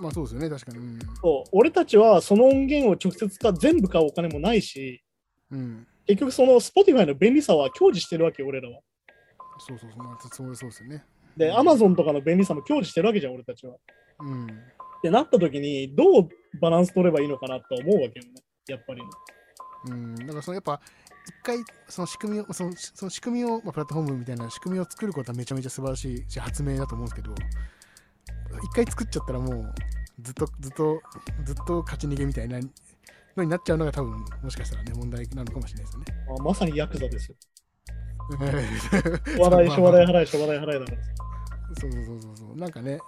Speaker 2: まあそうですよね、確かに。うん。
Speaker 1: そう俺たちはその音源を直接か全部買うお金もないし、
Speaker 2: うん。
Speaker 1: 結局その Spotify の便利さは享受してるわけよ、俺らは。
Speaker 2: そうそうそう。まあ、そうそうですよね。
Speaker 1: で、Amazon とかの便利さも享受してるわけじゃん、俺たちは。
Speaker 2: うん。
Speaker 1: ってなった時に、どうバランス取ればいいのかなと思うわけよね、やっぱりね。
Speaker 2: うん。だからそのやっぱ、一回その仕組みを、そのその仕組みを、まあ、プラットフォームみたいな仕組みを作ることはめちゃめちゃ素晴らしいし、発明だと思うんですけど、一回作っちゃったらもう、ずっとずっとずっと勝ち逃げみたいなのになっちゃうのが多分もしかしたらね問題なのかもしれないですよね。
Speaker 1: まあ、まさにヤクザですよ。
Speaker 2: 話
Speaker 1: 話題、諸話題払い、諸話題払いだから
Speaker 2: そうそうそうそう。なんかね、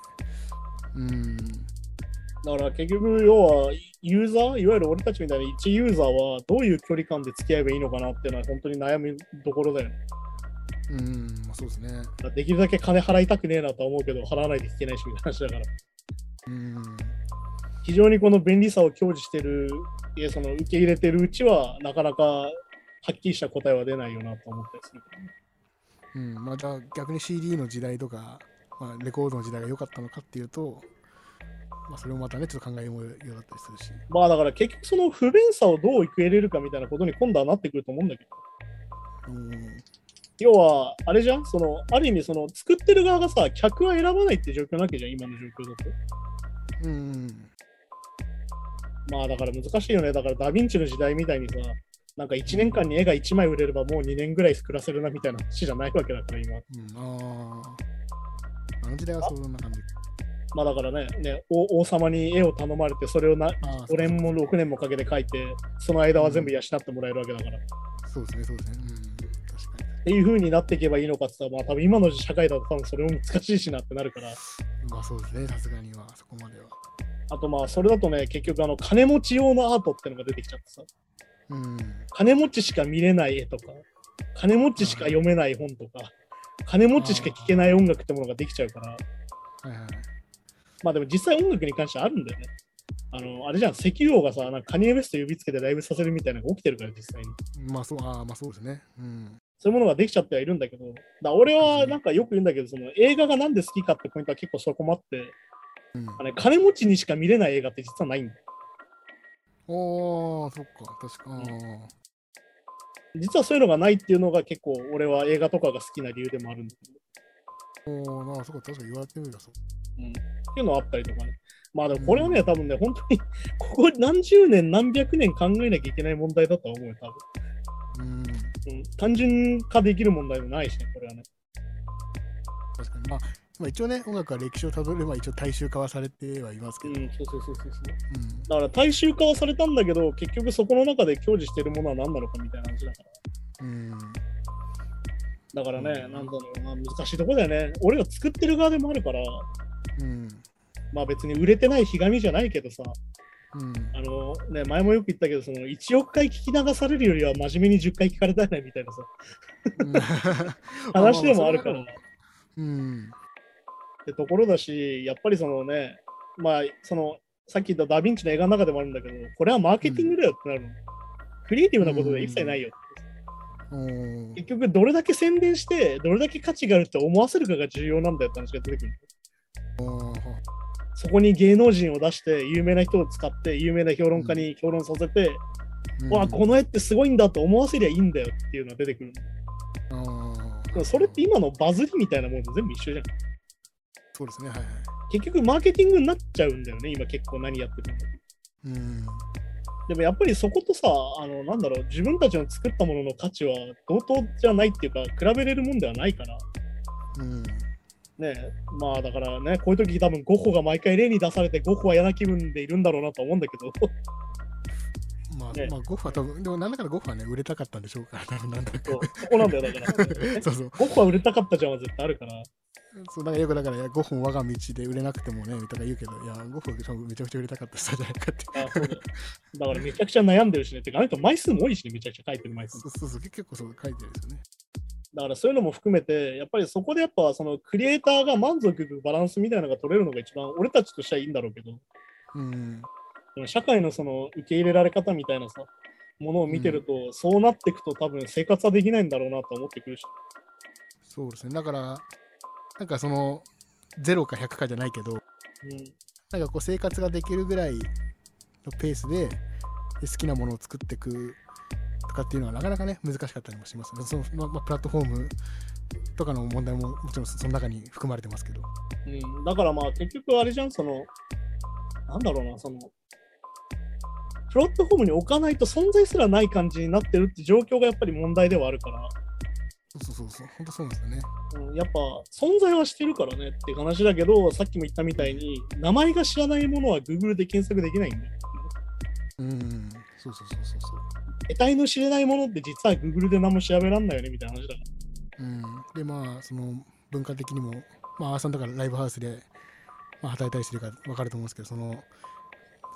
Speaker 2: うん。
Speaker 1: だから結局、要は、ユーザー、いわゆる俺たちみたいな一ユーザーはどういう距離感で付き合えばいいのかなっていうのは本当に悩みどころだよね。
Speaker 2: うん、まあ、そうですね。
Speaker 1: できるだけ金払いたくねえなとは思うけど、払わないといけないしみたいな話だから。
Speaker 2: うん。
Speaker 1: 非常にこの便利さを享受してる、いやその受け入れてるうちは、なかなかはっきりした答えは出ないよなと思ったりするけどね。
Speaker 2: うん、まあじゃあ逆に CD の時代とか、まあ、レコードの時代が良かったのかっていうと、まあ、それもまたね、ちょっと考えようだったりするし。
Speaker 1: まあだから結局その不便さをどう受け入れるかみたいなことに今度はなってくると思うんだけど。
Speaker 2: うん。
Speaker 1: 要は、あれじゃん？その、ある意味その作ってる側がさ、客は選ばないって状況なわけじゃん、今の状況だと。
Speaker 2: うん。
Speaker 1: まあだから難しいよね。だからダヴィンチの時代みたいにさ、なんか1年間に絵が1枚売れればもう2年ぐらい暮らせるなみたいな話じゃないわけだから今。
Speaker 2: うん、ああ。あの時代はそんな感じ。
Speaker 1: まあだからね、ね王王様に絵を頼まれて、それをな
Speaker 2: ああ
Speaker 1: 5年も6年もかけて描いて、その間は全部養ってもらえるわけだから。っ
Speaker 2: そうですね、そうですね。うん。確か
Speaker 1: ていう風になっていけばいいのかって言ったら、まあ多分今の社会だと多分それも難しいしなってなるから。
Speaker 2: に。まあそうですね、さすがには、そこまでは。
Speaker 1: あとまあそれだとね、結局あの金持ち用のアートってのが出てきちゃってさ、
Speaker 2: うん。
Speaker 1: 金持ちしか見れない絵とか、金持ちしか読めない本とか、金持ちしか聴けない音楽ってものができちゃうから、
Speaker 2: はいはい。
Speaker 1: まあでも実際音楽に関してはあるんだよね。あの、あれじゃん、石油王がさ、なんかカニエ・ウェスト呼びつけてライブさせるみたいなのが起きてるから、実際に。
Speaker 2: まあそう、ああ、まあそうですね。うん。
Speaker 1: そういうものができちゃってはいるんだけど、だ俺はなんかよく言うんだけど、その映画がなんで好きかってポイントは結構そこもあって、
Speaker 2: うん、
Speaker 1: あれ金持ちにしか見れない映画って実はないんだよ。
Speaker 2: おー、そっか、確か。
Speaker 1: 実はそういうのがないっていうのが結構俺は映画とかが好きな理由でもあるんだけど、
Speaker 2: おー、まあそっか、確かに言われてみればそう。
Speaker 1: うん、っていうのはあったりとかね。まあでもこれはね、多分ね、本当に ここ何十年何百年考えなきゃいけない問題だとは思うよ、多分。
Speaker 2: うん。
Speaker 1: うん、単純化できる問題もないしね、これはね。
Speaker 2: 確かに。まあ、まあ、一応ね、音楽は歴史をたどれば一応大衆化はされてはいますけど。
Speaker 1: うん、そうそうそうそうそう。
Speaker 2: うん。
Speaker 1: だから大衆化はされたんだけど、結局そこの中で享受してるものは何なのかみたいな話だから。
Speaker 2: うん。
Speaker 1: だからね、
Speaker 2: うん
Speaker 1: なんだろうな、難しいとこだよね。俺が作ってる側でもあるから、
Speaker 2: うん。
Speaker 1: まあ別に売れてないひがみじゃないけどさ、
Speaker 2: うん。
Speaker 1: あのね、前もよく言ったけど、その1億回聞き流されるよりは真面目に10回聞かれたいなみたいなさ、話でもあるから。っ
Speaker 2: うん。
Speaker 1: てところだし、やっぱりそのね、まあ、その、さっき言ったダヴィンチの映画の中でもあるんだけど、これはマーケティングだよってなるの。クリエイティブなことで一切ないよ。
Speaker 2: うん。
Speaker 1: 結局、どれだけ宣伝して、どれだけ価値があるって思わせるかが重要なんだよって話が出てくる。そこに芸能人を出して、有名な人を使って、有名な評論家に評論させて、わあ、この絵ってすごいんだと思わせりゃいいんだよっていうのが出てくるそれって今のバズりみたいなものと全部一緒じゃん。
Speaker 2: そうですね、はいはい。
Speaker 1: 結局、マーケティングになっちゃうんだよね、今結構何やってるの。
Speaker 2: うん。
Speaker 1: でもやっぱりそことさ、あの、なんだろう、自分たちの作ったものの価値は同等じゃないっていうか、比べれるもんではないから、
Speaker 2: うん。
Speaker 1: ね、まあだからね、こういう時多分ゴッホが毎回例に出されて、ゴッホは嫌な気分でいるんだろうなと思うんだけど、
Speaker 2: まあ、
Speaker 1: ね
Speaker 2: まあ、ゴッフは多分、でもなんだかんだゴッフはね、売れたかったんでしょうから、多分なんだか。
Speaker 1: そこなんだよ、だから。
Speaker 2: そうそう。
Speaker 1: ゴッホは売れたかったじゃんは絶対あるから、
Speaker 2: そう、なんかよくだから、いやゴッフも我が道で売れなくてもね、とか言うけど、いや、ゴッフは多分めちゃくちゃ売れたかった人じゃないかって。
Speaker 1: あそうだよだからめちゃくちゃ悩んでるしね、てか、あの人枚数も多いしね、めちゃくちゃ書いてる枚数
Speaker 2: そう。そうそう、結構そう書いてるんですよね。
Speaker 1: だからそういうのも含めて、やっぱりそこでやっぱそのクリエイターが満足いくバランスみたいなのが取れるのが一番俺たちとしてはいいんだろうけど、
Speaker 2: うん。
Speaker 1: でも社会のその受け入れられ方みたいなさ、ものを見てると、そうなっていくと多分生活はできないんだろうなと思ってくるし。
Speaker 2: そうですね。だから、なんかその、0か100かじゃないけど、
Speaker 1: うん
Speaker 2: なんかこう生活ができるぐらいのペースでで好きなものを作っていくとかっていうのはなかなかね難しかったりもします。そのままあ、プラットフォームとかの問題ももちろんその中に含まれてますけど。
Speaker 1: うん、だからまあ結局あれじゃん、その、なんだろうな、その、プラットフォームに置かないと存在すらない感じになってるって状況がやっぱり問題ではあるから、
Speaker 2: そうそうそう、本当そうなんですよね。
Speaker 1: うん、やっぱ存在はしてるからねって話だけど、さっきも言ったみたいに、名前が知らないものは Google で検索できないんだよ。
Speaker 2: うん、そうそうそうそうそう。
Speaker 1: 得体の知れないものって実は Google で何も調べらんないよねみたいな話だから。
Speaker 2: うん、でまあその文化的にもまあアーさんだからライブハウスで、まあ、働いたりしてるから分かると思うんですけどその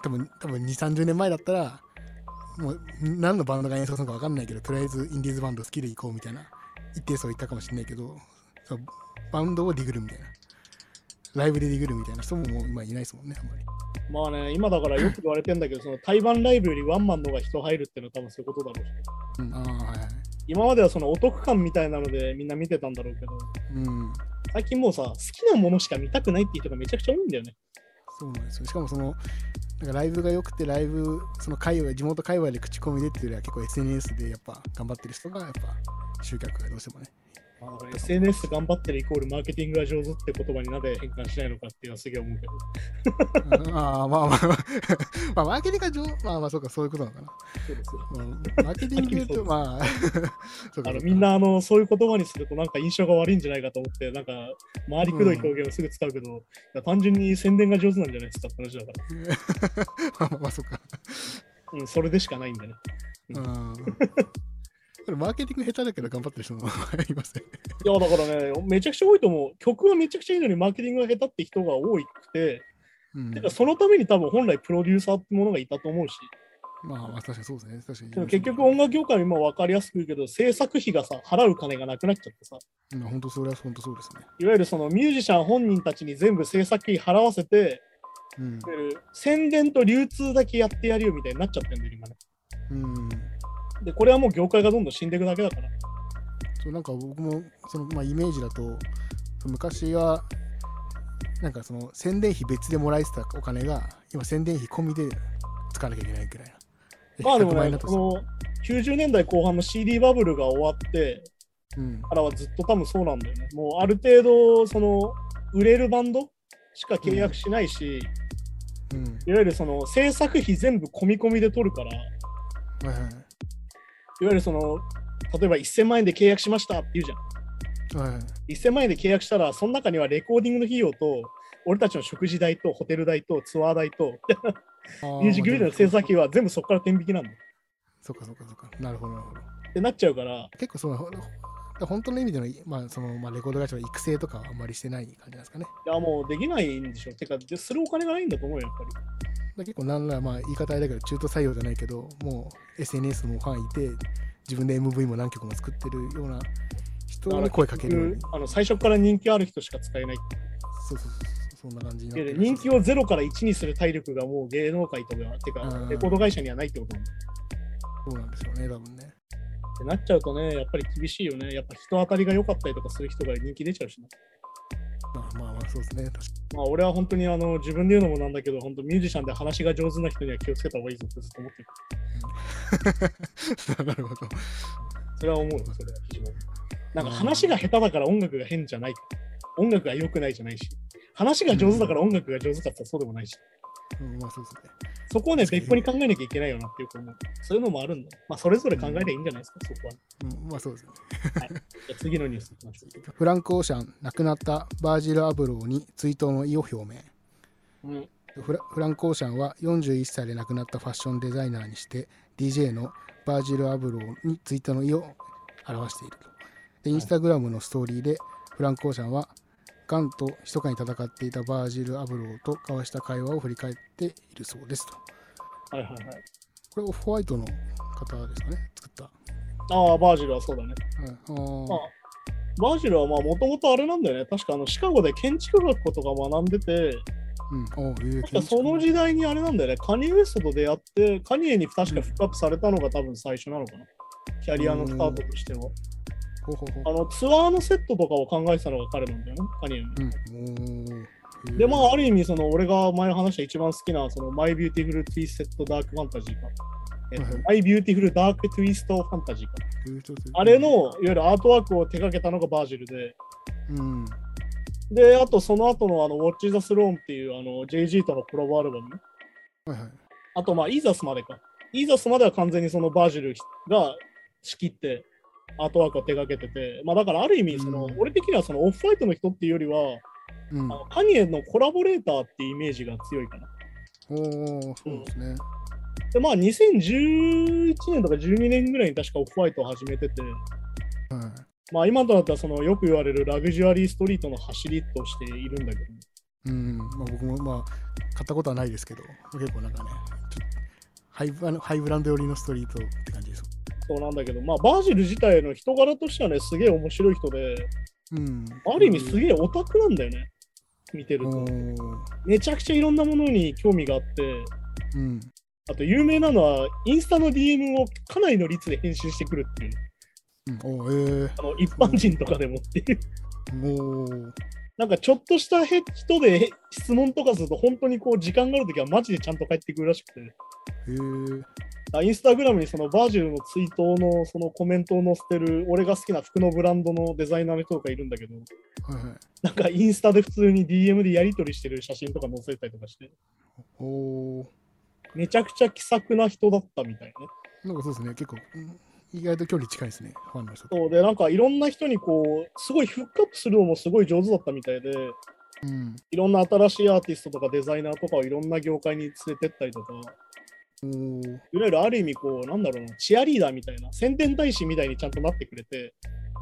Speaker 2: 多分多分2 3 0年前だったらもう何のバンドが演奏するのか分かんないけどとりあえずインディーズバンド好きで行こうみたいな一定層いったかもしれないけどバンドをディグるみたいなライブでディグるみたいな人ももう今いないですもんねあんまり
Speaker 1: まあね、今だからよく言われてんだけど、その対バンライブよりワンマンの方が人入るっていうのは多分そういうことだろうし。
Speaker 2: うんああはいはい
Speaker 1: 今まではそのお得感みたいなのでみんな見てたんだろうけど、
Speaker 2: うん
Speaker 1: 最近もうさ、好きなものしか見たくないっていう人がめちゃくちゃ多いんだよね。
Speaker 2: そうなんですよしかもそのなんかライブが良くてライブその界隈地元界隈で口コミでっていうよりは結構 SNS でやっぱ頑張ってる人がやっぱ集客がどうしてもね
Speaker 1: SNS 頑張ってるイコールマーケティングが上手って言葉になぜ変換しないのかっていうのはすげえ思うけど。
Speaker 2: うん。ああまあまあまあ。まあマーケティングが上まあまあそうかそういうことなのかな、
Speaker 1: そうですよ。
Speaker 2: まあ、マーケティング言 うとまあ そうか。
Speaker 1: あのみんなあのそういう言葉にするとなんか印象が悪いんじゃないかと思って、なんか回りくどい表現をすぐ使うけど、いや単純に宣伝が上手なんじゃないですかって話だから。
Speaker 2: まあまあまあそうか。
Speaker 1: うん、それでしかないんだね。
Speaker 2: うん。これマーケティング下手だけど頑張ってる人もい ますね。
Speaker 1: いや、だからね、めちゃくちゃ多いと思う。曲はめちゃくちゃいいのに、マーケティングが下手って人が多くて、
Speaker 2: うん。
Speaker 1: てかそのために多分本来プロデューサーってものがいたと思うし、
Speaker 2: まあまあ確かにそうですね。確かに。
Speaker 1: でも結局音楽業界は今分かりやすく言うけど、制作費がさ、払う金がなくなっちゃってさ、
Speaker 2: うん本当それは本当そうですね。
Speaker 1: いわゆるそのミュージシャン本人たちに全部制作費払わせて、
Speaker 2: うん。
Speaker 1: 宣伝と流通だけやってやるよみたいになっちゃってんだよ、今ね。
Speaker 2: うん
Speaker 1: で、これはもう業界がどんどん死んでいくだけだから。
Speaker 2: そうなんか僕もその、まあ、イメージだと昔はなんかその宣伝費別でもらえてたお金が今宣伝費込みで使わなきゃいけないくらいな。
Speaker 1: まあでも
Speaker 2: 100万円
Speaker 1: ね、この90年代後半の CD バブルが終わって
Speaker 2: うん
Speaker 1: からはずっと多分そうなんだよね。もうある程度、その売れるバンドしか契約しないし、
Speaker 2: うん
Speaker 1: いわゆるその制作費全部込み込みで取るから、いわ
Speaker 2: はいはい
Speaker 1: ゆるその、例えば1000万円で契約しましたって言うじゃん。
Speaker 2: はいはい
Speaker 1: 1000万円で契約したら、その中にはレコーディングの費用と、俺たちの食事代とホテル代とツアー代と、ミュージックビデオの制作費は全部そこから天引きなんだよ。
Speaker 2: そうかそうかそうかなるほどなるほど
Speaker 1: ってなっちゃうから、
Speaker 2: 結構そのほ本当の意味での,、まあそのまあ、レコード会社の育成とかはあんまりしてない感じなんですかね
Speaker 1: いやもうできないんでしょ。てか、でするお金がないんだと思うよ、やっぱり。
Speaker 2: 結構なんらまあ言い方あれだけど中途採用じゃないけどもう SNS もファンいて自分で MV も何曲も作ってるような人に声かける
Speaker 1: あの最初から人気ある人しか使えない。
Speaker 2: そうそうそうそうそんな感じ
Speaker 1: で
Speaker 2: る
Speaker 1: 人気をゼロから1にする体力がもう芸能界とか、てか
Speaker 2: うん、
Speaker 1: レコード会社にはないってことなんだよ
Speaker 2: そうなんですよね多分ね
Speaker 1: ってなっちゃうとね、やっぱり厳しいよね。やっぱ人当たりが良かったりとかする人が人気出ちゃうしな。
Speaker 2: まあまあまあそうですね
Speaker 1: まあ俺は本当にあの自分で言うのもなんだけど、本当ミュージシャンで話が上手な人には気をつけた方がいいぞってずっと思ってる。
Speaker 2: になるほど
Speaker 1: それは思うよ、それは非常に。なんか話が下手だから音楽が変じゃない。音楽が良くないじゃないし。話が上手だから音楽が上手かって言ったらそうでもないし。
Speaker 2: うんまあそうですね。
Speaker 1: そこをね、別個に考えなきゃいけないよなっていうか思う。そういうのもあるんだ。まあそれぞれ考えればいいんじゃないですか、そこは。
Speaker 2: うんまあそうですね。
Speaker 1: じゃあ次のニュースいきましょう。
Speaker 2: フランク・オーシャン亡くなったバージル・アブローに追悼の意を表明。
Speaker 1: うん、
Speaker 2: フラフランク・オーシャンは41歳で亡くなったファッションデザイナーにして DJ のバージル・アブローに追悼の意を表していると。でインスタグラムのストーリーでフランク・オーシャンはガンと密かに戦っていたバージル・アブローと交わした会話を振り返っているそうですと
Speaker 1: はいはいはい。
Speaker 2: これオフホワイトの方ですかね作った、
Speaker 1: ああ、バージルはそうだね。
Speaker 2: はい、あ
Speaker 1: バージルはまあもともとあれなんだよね。確かあのシカゴで建築学とか学んでて、
Speaker 2: うん。
Speaker 1: その時代にあれなんだよね、カニエ・ウエストと出会って、カニエに確かフックアップされたのが多分最初なのかな。キャリアのスタートとしては。
Speaker 2: ほうほうほう
Speaker 1: あのツアーのセットとかを考えてたのが彼なんだよね、カニエの。
Speaker 2: うん。
Speaker 1: で、まあ、ある意味、その俺が前話した一番好きな、その My Beautiful Twisted Dark Fantasy か。えっと、
Speaker 2: はい
Speaker 1: My Beautiful Dark Twist Fantasy か。
Speaker 2: えーちょっと
Speaker 1: あれの、いわゆるアートワークを手掛けたのがバージルで、
Speaker 2: うん。
Speaker 1: で、あとその後のあの、Watch the Throne っていうあの JG とのコラボアルバムね。
Speaker 2: はいはい。
Speaker 1: あと、まあ、イーザスまでか。イーザスまでは完全にそのバージルが仕切って、アートワークを手掛けてて、まあだからある意味、その、
Speaker 2: うん
Speaker 1: 俺的にはそのオフファイトの人っていうよりは、
Speaker 2: うん。
Speaker 1: あのカニエのコラボレーターっていうイメージが強いかな。
Speaker 2: おお、そうですね。
Speaker 1: で、まあ2011年とか12年ぐらいに確かオフファイトを始めてて、
Speaker 2: はい。
Speaker 1: まあ今となったらそのよく言われるラグジュアリーストリートの走りとしているんだけど、
Speaker 2: うん。まあ僕もまあ、買ったことはないですけど、結構なんかね、ハイブあのハイブランド寄りのストリートって感じです。
Speaker 1: そうなんだけど、まあバージル自体の人柄としてはね、すげえ面白い人で、
Speaker 2: うん。
Speaker 1: ある意味すげえオタクなんだよね、見てると。めちゃくちゃいろんなものに興味があって、
Speaker 2: うん。
Speaker 1: あと有名なのは、インスタの DM をかなりの率で返信してくるっていう、
Speaker 2: うん、おーえ
Speaker 1: あの一般人とかでもっていう。
Speaker 2: ー、おー
Speaker 1: なんかちょっとしたへ人で質問とかすると、本当にこう時間があるときはマジでちゃんと返ってくるらしくて。
Speaker 2: えー、
Speaker 1: あインスタグラムにそのバージルのツイートのそのコメントを載せてる俺が好きな服のブランドのデザイナーの人とかいるんだけど、
Speaker 2: はいはい。
Speaker 1: なんかインスタで普通に DM でやり取りしてる写真とか載せたりとかして、
Speaker 2: おー
Speaker 1: めちゃくちゃ気さくな人だったみたいね。
Speaker 2: なんかそうですね、結構、うん意外と距離近いですね、ファンの人と。
Speaker 1: そうで、なんかいろんな人にこう、すごいフックアップするのもすごい上手だったみたいで、
Speaker 2: うん。
Speaker 1: いろんな新しいアーティストとかデザイナーとかをいろんな業界に連れてったりとか、いわゆるある意味こう、なんだろうな、チアリーダーみたいな、宣伝大使みたいにちゃんとなってくれて、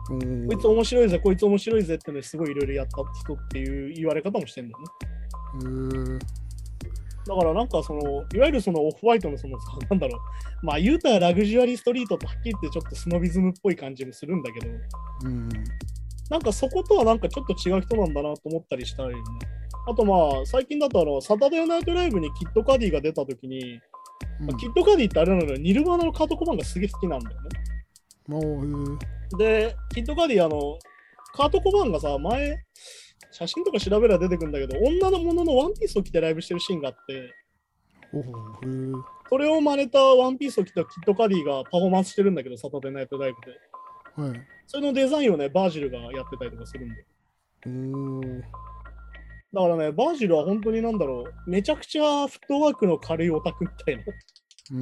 Speaker 1: こいつ面白いぜ、こいつ面白いぜってね、すごいいろいろやった人っていう言われ方もしてんだよね。
Speaker 2: えー
Speaker 1: だからなんかその、いわゆるそのオフホワイトのそのさ、なんだろう、まあ言うたらラグジュアリーストリートとはっきり言ってちょっとスノビズムっぽい感じもするんだけど、
Speaker 2: うん。
Speaker 1: なんかそことはなんかちょっと違う人なんだなと思ったりしたりね。あとまあ、最近だとあの、サタデーナイトライブにキッドカディが出た時に、
Speaker 2: うん
Speaker 1: まあキッドカディってあれなのよ、ニルバーナのカートコバンがすげえ好きなんだよね。
Speaker 2: おーえー
Speaker 1: で、キッドカディ、あの、カートコバンがさ、前、写真とか調べれば出てくるんだけど、女のもののワンピースを着てライブしてるシーンがあって、それを真似たワンピースを着たキッドカディがパフォーマンスしてるんだけど、サタデーナイトライブで。
Speaker 2: はい。
Speaker 1: それのデザインをね、バージルがやってたりとかするんだよ。
Speaker 2: おー
Speaker 1: だからね、バージルは本当になんだろう、めちゃくちゃフットワークの軽いオタクみたいな
Speaker 2: うん。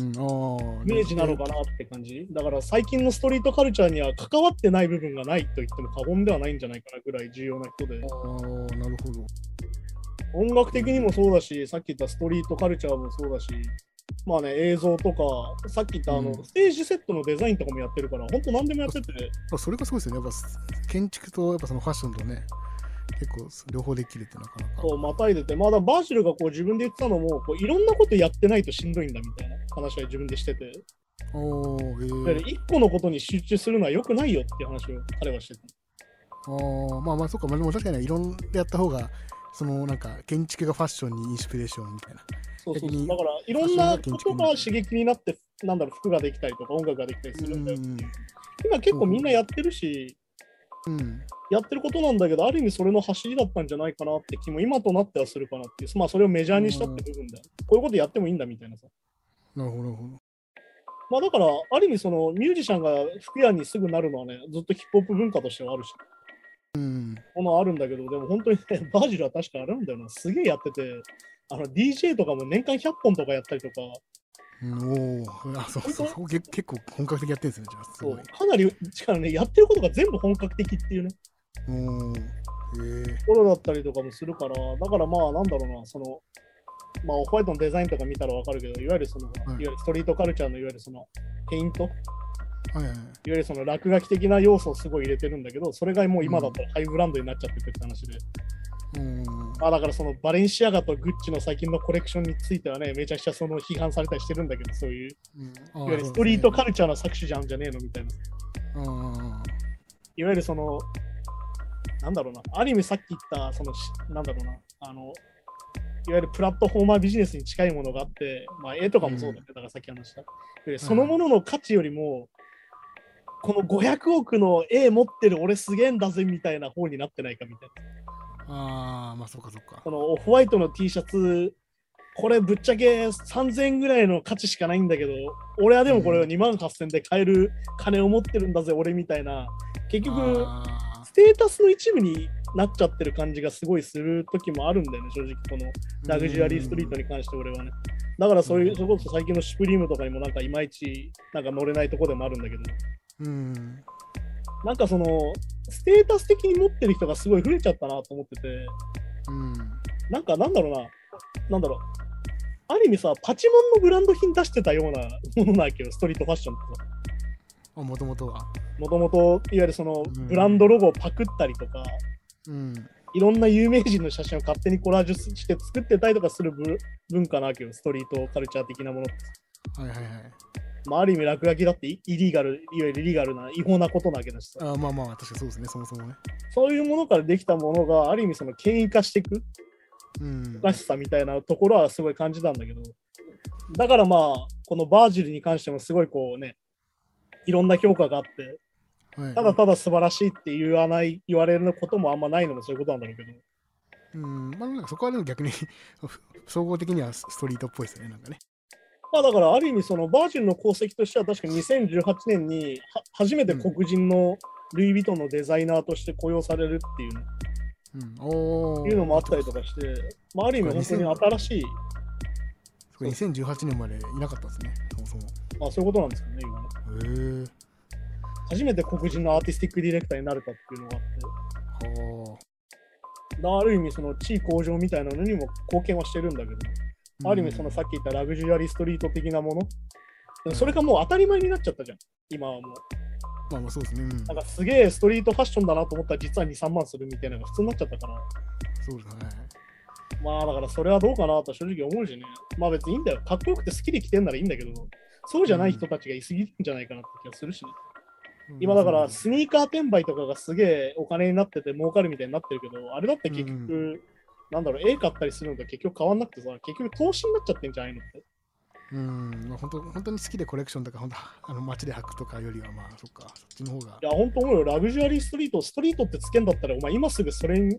Speaker 1: イメージなのかなって感じ。だから最近のストリートカルチャーには関わってない部分がないと言っても過言ではないんじゃないかなぐらい重要な人で。
Speaker 2: ああ、なるほど。
Speaker 1: 音楽的にもそうだし、さっき言ったストリートカルチャーもそうだし、まあね、映像とか、さっき言ったあの、
Speaker 2: うん
Speaker 1: ステージセットのデザインとかもやってるから、本当何でもやってて、
Speaker 2: あそれがすごいですよね。やっぱ建築とやっぱそのファッションとね、結構両方できるってなかなか。
Speaker 1: こうまたいでて、まだバージルがこう自分で言ってたのも、こういろんなことやってないとしんどいんだみたいな話は自分でしてて、
Speaker 2: おーえ
Speaker 1: いわゆる
Speaker 2: ー、
Speaker 1: 一個のことに集中するのは良くないよっていう話を彼はしてた。
Speaker 2: あーまあまあ、そっか、まあ、でも確かにいろんなやった方が、そのなんか建築がファッションにインスピレーションみたいな。
Speaker 1: そうそうだから、いろんなことが刺激になって、なんだろう、服ができたりとか、音楽ができたりするんだよ。今結構みんなやってるし、
Speaker 2: うん。
Speaker 1: やってることなんだけど、ある意味それの走りだったんじゃないかなって気も今となってはするかなっていう、まあそれをメジャーにしたって部分だよ。こういうことやってもいいんだみたいなさ。
Speaker 2: なるほど。
Speaker 1: まあだから、ある意味そのミュージシャンが服屋にすぐなるのはね、ずっとヒップホップ文化としてはあるし、
Speaker 2: うん。
Speaker 1: ものはあるんだけど、でも本当にね、バージルは確かあるんだよな。すげえやってて、あの DJ とかも年間100本とかやったりとか、
Speaker 2: うんおーあ、そうそうそ結構本格的やってるんですね、じゃあ。すごい。
Speaker 1: かなり、しかもね、やってることが全部本格的っていうね、
Speaker 2: おーえー、
Speaker 1: ところだったりとかもするから、だからまあ、なんだろうな、その、まあ、オフホワイトのデザインとか見たらわかるけど、いわゆるその、いわゆるストリートカルチャーのいわゆるその、ペイント、いわ
Speaker 2: はいはい。
Speaker 1: ゆるその落書き的な要素をすごい入れてるんだけど、それがもう今だったらハイブランドになっちゃっててって話で。
Speaker 2: うん。
Speaker 1: あだからそのバレンシアガとグッチの最近のコレクションについてはね、めちゃくちゃその批判されたりしてるんだけど、そういう、い
Speaker 2: うん、
Speaker 1: わゆるストリートカルチャーの搾取じゃんじゃねえのみたいな。
Speaker 2: あ
Speaker 1: いわゆるその、なんだろうな、ある意味さっき言った、そのし、なんだろうな、あの、いわゆるプラットフォーマービジネスに近いものがあって、まあ、絵とかもそうだけど、だからさっき話した。でそのものの価値よりも、この500億の絵持ってる俺すげえんだぜみたいな方になってないかみたいな。
Speaker 2: ああ、まあそうかそうか
Speaker 1: こ。のホワイトの T シャツ、これぶっちゃけ3000円ぐらいの価値しかないんだけど、俺はでもこれを2万8000で買える金を持ってるんだぜ、俺みたいな。結局、
Speaker 2: あ
Speaker 1: ステータスの一部になっちゃってる感じがすごいする時もあるんだよね、正直、この
Speaker 2: ー
Speaker 1: ラグジュアリーストリートに関して俺はね。だからそういうう、
Speaker 2: ん
Speaker 1: それこそ最近のシュプリームとかにもなんかいまいちなんか乗れないとこでもあるんだけど、
Speaker 2: うん。
Speaker 1: なんかその、ステータス的に持ってる人がすごい増えちゃったなと思ってて、
Speaker 2: うん。
Speaker 1: なんかなんだろうな、なんだろう。ある意味さ、パチモンのブランド品出してたようなものなわけよ、ストリートファッションってさ。
Speaker 2: あ、もともとは。
Speaker 1: もともと、いわゆるその
Speaker 2: うん
Speaker 1: ブランドロゴをパクったりとか、
Speaker 2: うん。
Speaker 1: いろんな有名人の写真を勝手にコラージュして作ってたりとかするぶ文化なわけよ、ストリートカルチャー的なものって。
Speaker 2: はいはいはい。
Speaker 1: まあ、ある意味落書きだってイイリーガル、いわゆるイリーガルな違法なことなわけだしさ。
Speaker 2: あまあまあ、確かにそうですね、そもそもね。
Speaker 1: そういうものからできたものが、ある意味その権威化していく
Speaker 2: うん。
Speaker 1: らしさみたいなところはすごい感じたんだけど、だからまあ、このバージルに関してもすごいこうね、いろんな評価があって、
Speaker 2: はい、
Speaker 1: ただただ素晴らしいって言わない、言われることもあんまないのもそういうことなんだろうけど、
Speaker 2: うん。まあなんかそこはでも逆に 総合的にはストリートっぽいですよね、なんかね。
Speaker 1: まあだからある意味そのバージルの功績としては確か2018年には初めて黒人のルイ・ヴィトンのデザイナーとして雇用されるっていうの
Speaker 2: うん。
Speaker 1: いうのもあったりとかして、まあ、ある意味本当に新しい、
Speaker 2: それ2018年までいなかったんですね、そもそも。
Speaker 1: まあそういうことなんですよね、今。初めて黒人のアーティスティックディレクターになれたっていうのがあって、
Speaker 2: は
Speaker 1: だからある意味その地位向上みたいなのにも貢献はしてるんだけど、
Speaker 2: あ。
Speaker 1: ある意味そのさっき言ったラグジュアリーストリート的なもの、それがもう当たり前になっちゃったじゃん、今はもう。
Speaker 2: まあまあそうですね。うん。
Speaker 1: なんかすげえストリートファッションだなと思ったら実は2、3万するみたいなのが普通になっちゃったから、
Speaker 2: そうですね。
Speaker 1: まあだからそれはどうかなと正直思うしね。まあ別にいいんだよ。かっこよくて好きで着てんならいいんだけど、そうじゃない人たちがいすぎるんじゃないかなって気がするしね。今だからスニーカー転売とかがすげえお金になってて儲かるみたいになってるけど、あれだって結局、
Speaker 2: う
Speaker 1: なんだろう、絵買ったりするのと結局変わんなくてさ、結局投資になっちゃってんじゃないのって。
Speaker 2: うん、まあ、本当本当に好きでコレクションとか、本当 あの街で履くとかよりは、まあ、そっか、そっちの方が
Speaker 1: い。や、ほんと思うよ。ラグジュアリーストリート、ストリートってつけんだったら、お前今すぐそれの、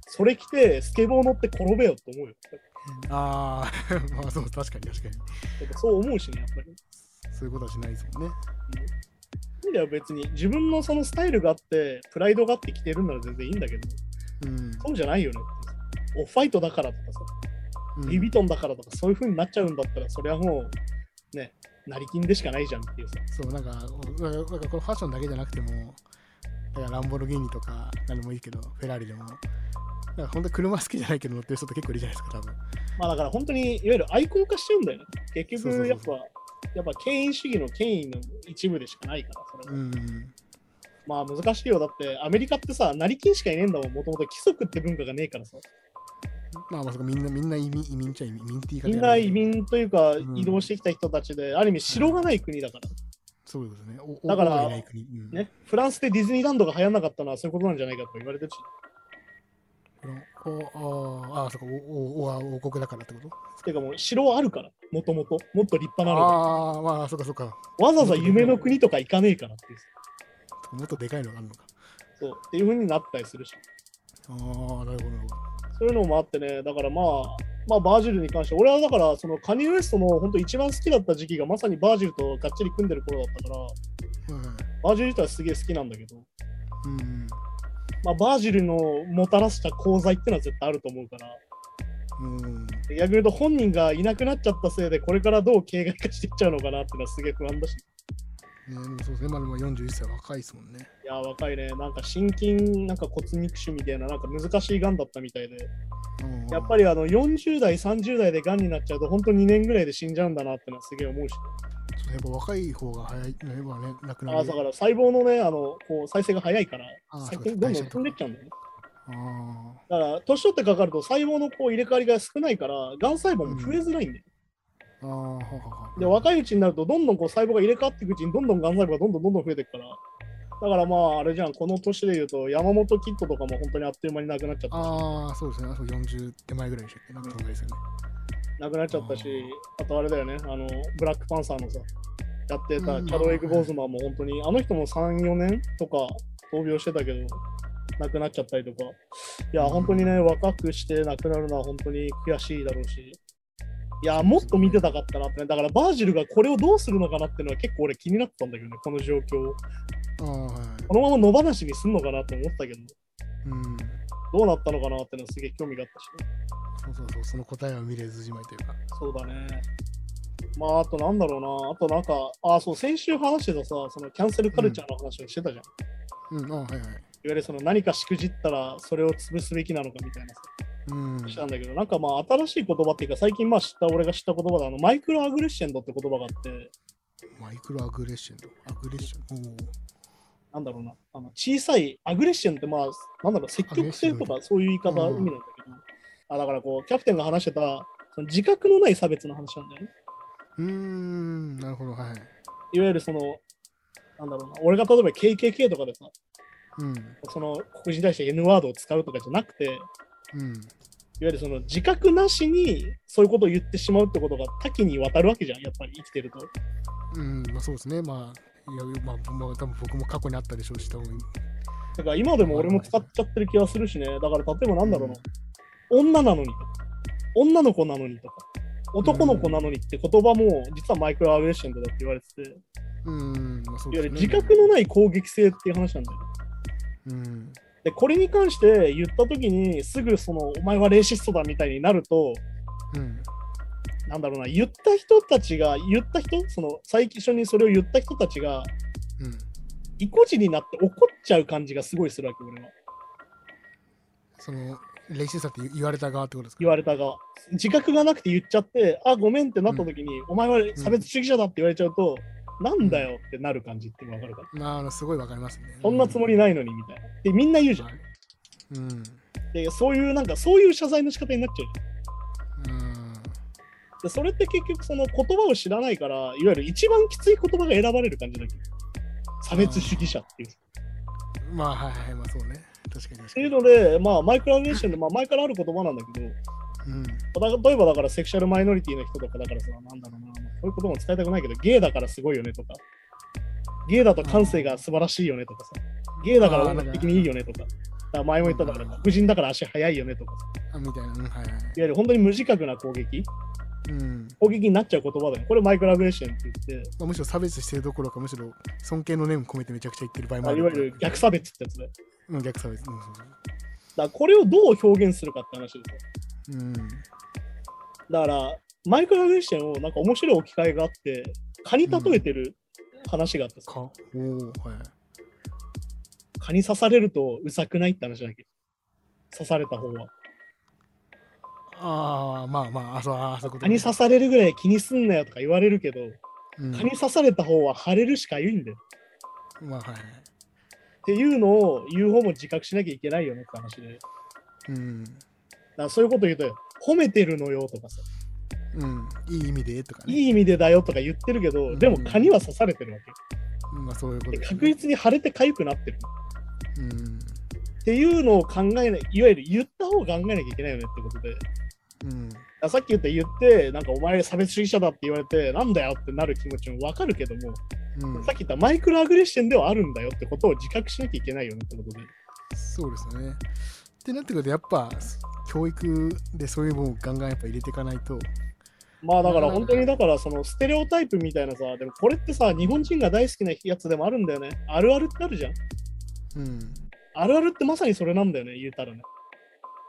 Speaker 1: それ着て、スケボー乗って転べよって思うよ。
Speaker 2: ああ、まあそう、確かに確かに。
Speaker 1: そう思うしね、やっぱり。
Speaker 2: そういうことはしないですもんね。
Speaker 1: いいんだよ、別に。自分のそのスタイルがあって、プライドがあって着てるんなら全然いいんだけど、
Speaker 2: うん。
Speaker 1: そうじゃないよね。オファイトだからとかさ、
Speaker 2: うん
Speaker 1: リビトンだからとか、そういう風になっちゃうんだったら、それはもう、ね、成金でしかないじゃんっていうさ。
Speaker 2: そう、なんか、なんかこれファッションだけじゃなくても、だからランボルギーニとか、何でもいいけど、フェラーリでも、なんか本当に車好きじゃないけど乗ってる人って結構いるじゃないですか、多分。
Speaker 1: まあだから本当に、いわゆるアイコン化しちゃうんだよね。結局、やっぱ、やっぱ権威主義の権威の一部でしかないから、それは。
Speaker 2: うん。
Speaker 1: まあ難しいよ。だって、アメリカってさ、成金しかいねえんだもん、もともと規則って文化がねえからさ。
Speaker 2: まあまあ、そこみんな、みんな移民移民っちゃ移民って言い方
Speaker 1: みんな移民というか、
Speaker 2: ん
Speaker 1: 移動してきた人たちで、ある意味城がない国だから。
Speaker 2: そうですね。お
Speaker 1: だからね、フランスでディズニーランドが流行んなかったのはそういうことなんじゃないかと言われてるし。
Speaker 2: おああ、そうか、おおお王国だからってこと
Speaker 1: てかもう城はあるから、もともと。もっと立派なのが。
Speaker 2: ああ、まあ、そうかそうか。
Speaker 1: わざわざ夢の国とか行かねえからって。
Speaker 2: もっとでかいのがあるのか。
Speaker 1: そう。っていう風になったりするし。
Speaker 2: ああ、なるほど、なるほど。
Speaker 1: そういうのもあってね、だからまあ、まあバージルに関して、俺はだからそのカニエ・ウエストの本当一番好きだった時期がまさにバージルとがっちり組んでる頃だったから、
Speaker 2: はいはい
Speaker 1: バージル自体はすげえ好きなんだけど、
Speaker 2: うん。
Speaker 1: まあバージルのもたらした功罪ってのは絶対あると思うから、
Speaker 2: うん。
Speaker 1: 逆に言うと本人がいなくなっちゃったせいで、これからどう形骸化していっちゃうのかなっていうのはすげえ不安だし。
Speaker 2: ね、でもそうですね。まあでも41歳若いですもんね。
Speaker 1: いや、若いね。なんか心筋、なんか骨肉腫みたいな、なんか難しい癌だったみたいで、
Speaker 2: うん
Speaker 1: やっぱりあの40代、30代で癌になっちゃうと、本当2年ぐらいで死んじゃうんだなってのはすげえ思うし。
Speaker 2: そうやっぱ若い方が早い、ね、まあね、亡くなる。
Speaker 1: あだから細胞のね、あのこう再生が早いから
Speaker 2: あ、ー
Speaker 1: 先
Speaker 2: そうか
Speaker 1: にどんどん飛んでっちゃうんだよね。
Speaker 2: あ
Speaker 1: だから、年取ってかかると細胞のこう入れ替わりが少ないから、癌細胞も増えづらいんだよ。
Speaker 2: あ、ああ、ははは。
Speaker 1: で、若いうちになると、どんどんこう細胞が入れ替わっていくうちに、どんどん癌細胞がどんどんどんどん増えていくから、だからまあ、あれじゃん、この年で言うと、山本キッドとかも本当にあっという間になくなっちゃった。し、
Speaker 2: ああ、そうですね。あそう40手前ぐらいでしたっけ？なんかそんぐらいですよね。
Speaker 1: なくなっちゃったし、あとあれだよね、あの、ブラックパンサーのさ、やってた
Speaker 2: うん。
Speaker 1: チャドウィック・ボーズマンも本当に、あの人も3、4年とか闘病してたけど、亡くなっちゃったりとか、いや、
Speaker 2: うん
Speaker 1: 本当にね、若くして亡くなるのは本当に悔しいだろうし、いや、もっと見てたかったなってね、だからバージルがこれをどうするのかなっていうのは結構俺気になったんだけどね、この状況を。
Speaker 2: はい。
Speaker 1: このまま野放しにすんのかなと思ったけど、
Speaker 2: うん。
Speaker 1: どうなったのかなっていうのはすげえ興味があったしね。
Speaker 2: そうそうそう、その答えは見れずじまいというか。
Speaker 1: そうだね。まあ、あとなんだろうな。あとなんか、あ、そう、先週話してたさ、そのキャンセルカルチャーの話をしてたじゃん。いわ
Speaker 2: うん、あはいはい。
Speaker 1: ゆるその何かしくじったらそれを潰すべきなのかみたいなさ、
Speaker 2: うん。
Speaker 1: したんだけど、なんかまあ新しい言葉っていうか、最近まあ知った、俺が知った言葉で、あのマイクロアグレッシェンドって言葉があって、
Speaker 2: マイクロアグレッションと。アグレッション？おお。
Speaker 1: なんだろうな、あの小さいアグレッションってまあ、なんだろう、積極性とかそういう言い方、
Speaker 2: うん
Speaker 1: 意味なんだけど、あだからこう、キャプテンが話してた、その自覚のない差別の話なんだよね。
Speaker 2: うーん、なるほど、はい。
Speaker 1: いわゆるその、なんだろうな、俺が例えば KKK とかでさ、
Speaker 2: うん。
Speaker 1: その黒人に対して N ワードを使うとかじゃなくて、いわ
Speaker 2: うん。
Speaker 1: ゆるその自覚なしにそういうことを言ってしまうってことが多岐にわたるわけじゃん、やっぱり生きてると。
Speaker 2: うん、まあそうですね。まあ、いや、まあ、まあ、多分僕も過去にあったでしょうし、多分
Speaker 1: だから今でも俺も使っちゃってる気がするしね、だから例えばなんだろうな、女なのにとか、女の子なのにとか、男の子なのにって言葉も実はマイクロアグレッションだって言われてて、いわ
Speaker 2: うん、まあそう
Speaker 1: ゆる
Speaker 2: ですね。
Speaker 1: 自覚のない攻撃性っていう話なんだよね。
Speaker 2: うん。
Speaker 1: で、これに関して言ったときにすぐそのお前はレーシストだみたいになると、
Speaker 2: うん。
Speaker 1: なんだろうな、言った人たちが、言った人、その最初にそれを言った人たちが、
Speaker 2: うん。
Speaker 1: 意固地になって怒っちゃう感じがすごいするわけ、俺は。
Speaker 2: その、レシストって言われた側ってことですか？
Speaker 1: 言われた側。自覚がなくて言っちゃって、あ、ごめんってなった時に、お前は差別主義者だって言われちゃうと、なんだよってなる感じってわかるかな。
Speaker 2: まあすごいわかりますね。
Speaker 1: そんなつもりないのにみたいな。で、みんな言うじゃん。
Speaker 2: はいうん。
Speaker 1: で、そういう、なんか、そういう謝罪の仕方になっちゃうじゃん。
Speaker 2: うん。
Speaker 1: で、それって結局、その言葉を知らないから、いわゆる一番きつい言葉が選ばれる感じだけど。差別主義者っていう。
Speaker 2: まあ、はいはい、まあそうね。確かに確
Speaker 1: ってい
Speaker 2: かに。
Speaker 1: うので、まあ、マイクロアグレッションで、まあ、前からある言葉なんだけど、
Speaker 2: うん。
Speaker 1: だ例えばだからセクシャルマイノリティの人とかだからさ、なんだろうな、こういうことも伝えたくないけど、ゲイだからすごいよねとか、ゲイだと感性が素晴らしいよねとかさ、ゲイだから音楽的にいいよねとか、だ前も言っただから黒人だから足速いよねとかさ、
Speaker 2: あ、みたいな。うん、はいはい。
Speaker 1: いわゆる本当に無自覚な攻撃、
Speaker 2: うん。
Speaker 1: 攻撃になっちゃう言葉だよ。これマイクロアグレッションって言って、
Speaker 2: まあ、むしろ差別してるどころか、むしろ尊敬の念を込めてめちゃくちゃ言ってる場合も
Speaker 1: まあ、
Speaker 2: ある。
Speaker 1: いわゆる逆差別ってやつだよ。
Speaker 2: うん、逆差別。うん、
Speaker 1: だこれをどう表現するかって話ですよ。
Speaker 2: うん。
Speaker 1: だから、マイクロアグレッションをなんか面白い置き換えがあって、蚊に例えてる話があってさ、
Speaker 2: か。おおはい。
Speaker 1: 蚊に刺されるとうざくないって話だっけ？刺された方は。
Speaker 2: ああ、まあまあ、あそうあそこと
Speaker 1: 蚊に刺されるぐらい気にすんなよとか言われるけど、
Speaker 2: うん
Speaker 1: 蚊に刺された方は腫れるしか言うんだよ。
Speaker 2: まあはいはい。
Speaker 1: っていうのを言う方も自覚しなきゃいけないよねって話で。
Speaker 2: うん。
Speaker 1: らそういうこと言うと、褒めてるのよとかさ、
Speaker 2: うん。いい意味でとかね。
Speaker 1: いい意味でだよとか言ってるけど、
Speaker 2: うん
Speaker 1: でも蚊には刺されてるわけ。
Speaker 2: まあそういうことね
Speaker 1: 確実に腫れて痒くなってる。
Speaker 2: うん。
Speaker 1: っていうのを考えない、いわゆる言った方を考えなきゃいけないよねってことで。
Speaker 2: うん。
Speaker 1: あさっき言った言って、なんかお前差別主義者だって言われて、なんだよってなる気持ちもわかるけども、
Speaker 2: うん
Speaker 1: さっき言ったマイクロアグレッションではあるんだよってことを自覚しなきゃいけないよねってことで。
Speaker 2: そうですよね。ってなってくると、やっぱ教育でそういうものをガンガンやっぱ入れていかないと。
Speaker 1: まあだから本当にだからそのステレオタイプみたいなさ、でもこれってさ、日本人が大好きなやつでもあるんだよね。あるあるってあるじゃん。
Speaker 2: うん。
Speaker 1: あるあるってまさにそれなんだよね、言うたらね。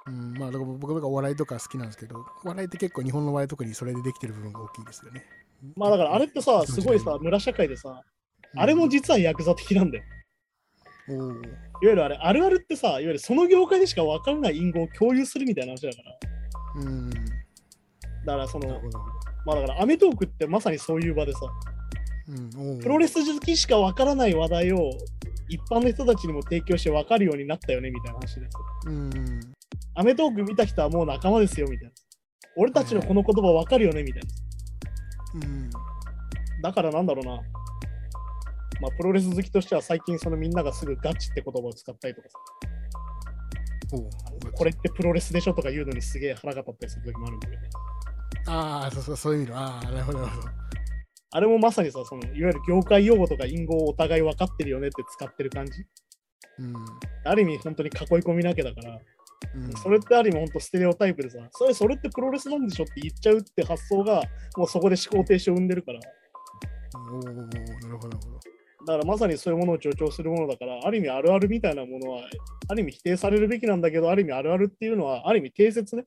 Speaker 2: うん、まあだから僕とかお笑いとか好きなんですけど、お笑いって結構日本の笑いとかにそれでできてる部分が大きいですよね。
Speaker 1: まあだからあれってさ、すごいさ、村社会でさ、
Speaker 2: うん
Speaker 1: あれも実はヤクザ的なんだよ。
Speaker 2: おー
Speaker 1: いわゆるあれ、あるあるってさ、いわゆるその業界でしか分からない隠語を共有するみたいな話だから。
Speaker 2: うん。
Speaker 1: だからその。まあだからアメトークってまさにそういう場でさ、
Speaker 2: うん、
Speaker 1: プロレス好きしか分からない話題を一般の人たちにも提供して分かるようになったよねみたいな話です。
Speaker 2: うん。
Speaker 1: アメトーク見た人はもう仲間ですよみたいな。俺たちのこの言葉分かるよねみたいな。
Speaker 2: うん。
Speaker 1: だからなんだろうな。まあ、プロレス好きとしては最近そのみんながすぐガチって言葉を使ったりとかさ、これってプロレスでしょとか言うのにすげえ腹が立ったりする時もあるんだけど、
Speaker 2: ああ、そうそう、そういう意味の。ああ、なるほど、なるほど。
Speaker 1: あれもまさにさ、そのいわゆる業界用語とか隠語をお互い分かってるよねって使ってる感じ。
Speaker 2: うん。
Speaker 1: ある意味本当に囲い込みなきゃだから、
Speaker 2: うん、
Speaker 1: それってある意味本当ステレオタイプでさ、それそれってプロレスなんでしょって言っちゃうって発想が、もうそこで思考停止を生んでるから、
Speaker 2: おおなるほど、なるほど。
Speaker 1: だからまさにそういうものを助長するものだから、ある意味あるあるみたいなものは、ある意味否定されるべきなんだけど、ある意味あるあるっていうのは、ある意味定説ね。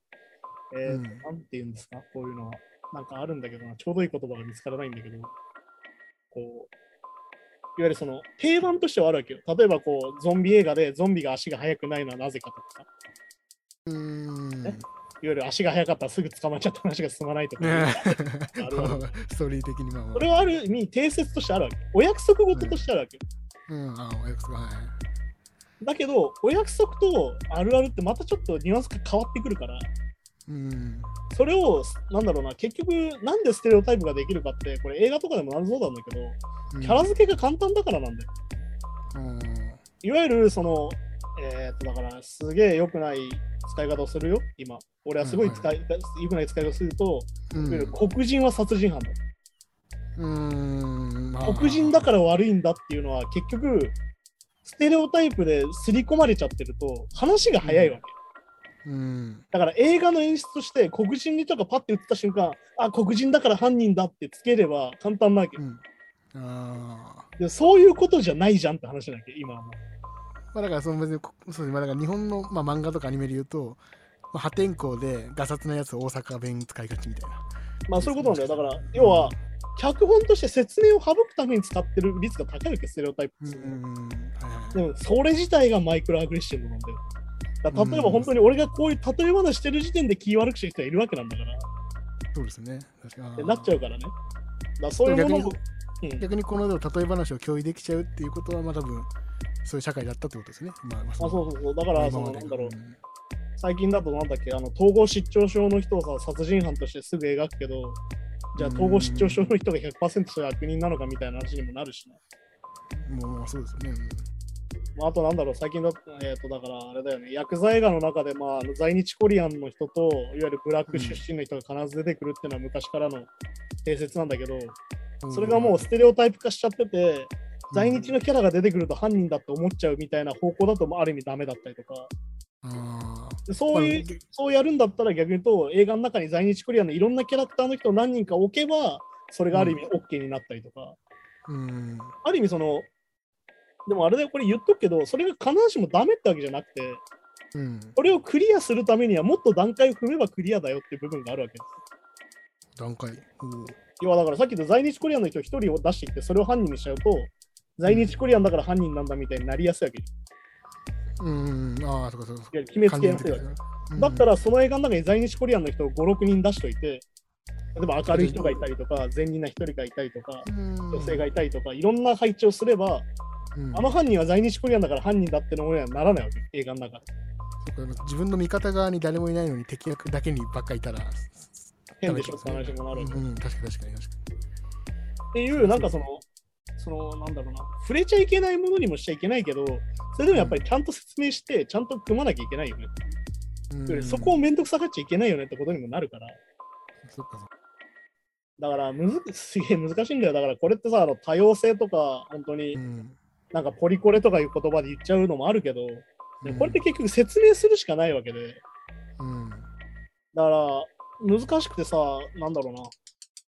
Speaker 1: えー
Speaker 2: うん
Speaker 1: なんて言うんですか、こういうのは。なんかあるんだけどな、ちょうどいい言葉が見つからないんだけど、こう、いわゆるその定番としてはあるわけよ。例えばこう、ゾンビ映画でゾンビが足が速くないのはなぜかとかさ、
Speaker 2: うーん。
Speaker 1: えいわゆる足が速かったらすぐ捕まっちゃった話が進まないとか、
Speaker 2: ね
Speaker 1: あるある
Speaker 2: ストーリー的にまあまあ
Speaker 1: それはある意味定説としてあるわけ。お約束事としてあるわけよ。
Speaker 2: うん、ああ、お約束はい。
Speaker 1: だけど、お約束とあるあるってまたちょっとニュアンスが変わってくるから、
Speaker 2: うん。
Speaker 1: それを、なんだろうな、結局、なんでステレオタイプができるかって、これ映画とかでもなんそうなんだけど、キャラ付けが簡単だからなんだよ。
Speaker 2: うん。
Speaker 1: いわゆる、その、えーっと、だから、すげえ良くない使い方をするよ、今。俺はすごい使い、良くない使い方をすると、
Speaker 2: うん
Speaker 1: いわゆる黒人は殺人犯だ。
Speaker 2: うん。まあ
Speaker 1: 黒人だから悪いんだっていうのは、結局、ステレオタイプで刷り込まれちゃってると、話が早いわけ。
Speaker 2: うん。
Speaker 1: だから映画の演出として黒人にとかパッて映った瞬間、あ、黒人だから犯人だってつければ簡単なわけ
Speaker 2: う。ん。あ
Speaker 1: そういうことじゃないじゃんって話なわけ、今はもう。
Speaker 2: まあだからその別にこそうですねまあだから日本の、まあ、漫画とかアニメで言うと、まあ、破天荒でガサツなやつを大阪弁使いがちみたいな。
Speaker 1: まあそういうことなんだよ。だから、要は、脚本として説明を省くために使ってる率が高いわけ、ステレオタイプって。
Speaker 2: うんうんうん。はいはい
Speaker 1: でも、それ自体がマイクロアグレッシブなんだよ。だ例えば
Speaker 2: うん
Speaker 1: 本当に俺がこういう例え話してる時点で気悪くしてる人がいるわけなんだから、
Speaker 2: そうですね。
Speaker 1: ってなっちゃうからね。だそういうものを、うん
Speaker 2: 逆にこの例え話を共有できちゃうっていうことは、まあ多分、そういう社会だったってことですね。まあ、まあ
Speaker 1: あそうそうそう。だから、その、なんだろう
Speaker 2: う、ん
Speaker 1: 最近だとなんだっけ、あの統合失調症の人をさ、殺人犯としてすぐ描くけど、じゃあ統合失調症の人が100%そういう悪人なのかみたいな話にもなるしね。
Speaker 2: もうまあそうですよね。
Speaker 1: まあ、あとなんだろう、最近だと、えっ、と、だからあれだよね、ヤクザ映画の中で、まあ、在日コリアンの人と、いわゆるブラック出身の人が必ず出てくるっていうのは昔からの定説なんだけど、
Speaker 2: うん。
Speaker 1: それがもうステレオタイプ化しちゃってて、在日のキャラが出てくると犯人だって思っちゃうみたいな方向だと、まあある意味ダメだったりとか、そういう、
Speaker 2: まあ
Speaker 1: そうやるんだったら逆に言うと、映画の中に在日コリアンのいろんなキャラクターの人を何人か置けば、それがある意味 OK になったりとか、
Speaker 2: うん。
Speaker 1: ある意味その、でもあれだよ、これ言っとくけど、それが必ずしもダメってわけじゃなくて、
Speaker 2: うん。
Speaker 1: これをクリアするためにはもっと段階を踏めばクリアだよっていう部分があるわけです。
Speaker 2: 段階。おう
Speaker 1: 要はだからさっき言った在日コリアンの人一人を出してきて、それを犯人にしちゃうと、在日コリアンだから犯人なんだみたいになりやすいわけ。い
Speaker 2: うん。ああ、そうかそうか。
Speaker 1: 決めつけやすいわけ。だったらその映画の中に在日コリアンの人を5、6人出しといて、例えば明るい人がいたりとか、善人な人がいたりとか、女
Speaker 2: 女
Speaker 1: 性がいたりとか、いろんな配置をすれば、
Speaker 2: うん、
Speaker 1: あの犯人は在日コリアンだから犯人だってのもにはならないわけ、映画の中で。
Speaker 2: 自分の味方側に誰もいないのに敵役だけにばっかいたら
Speaker 1: 変でしょって話もなるわけ。
Speaker 2: うん、うん確かに確かに確か
Speaker 1: っていう、なんかその、その、なんだろうな、触れちゃいけないものにもしちゃいけないけど、それでもやっぱりちゃんと説明して、ちゃんと組まなきゃいけないよね。
Speaker 2: に、うん、
Speaker 1: そこをめんどくさがっちゃいけないよねってことにもなるから。
Speaker 2: そっか
Speaker 1: だからむず、すげえ難しいんだよ。だからこれってさ、あの多様性とか、本当に
Speaker 2: うん
Speaker 1: なんかポリコレとかいう言葉で言っちゃうのもあるけど、でこれって結局説明するしかないわけで、
Speaker 2: うん。
Speaker 1: だから難しくてさ、なんだろうな。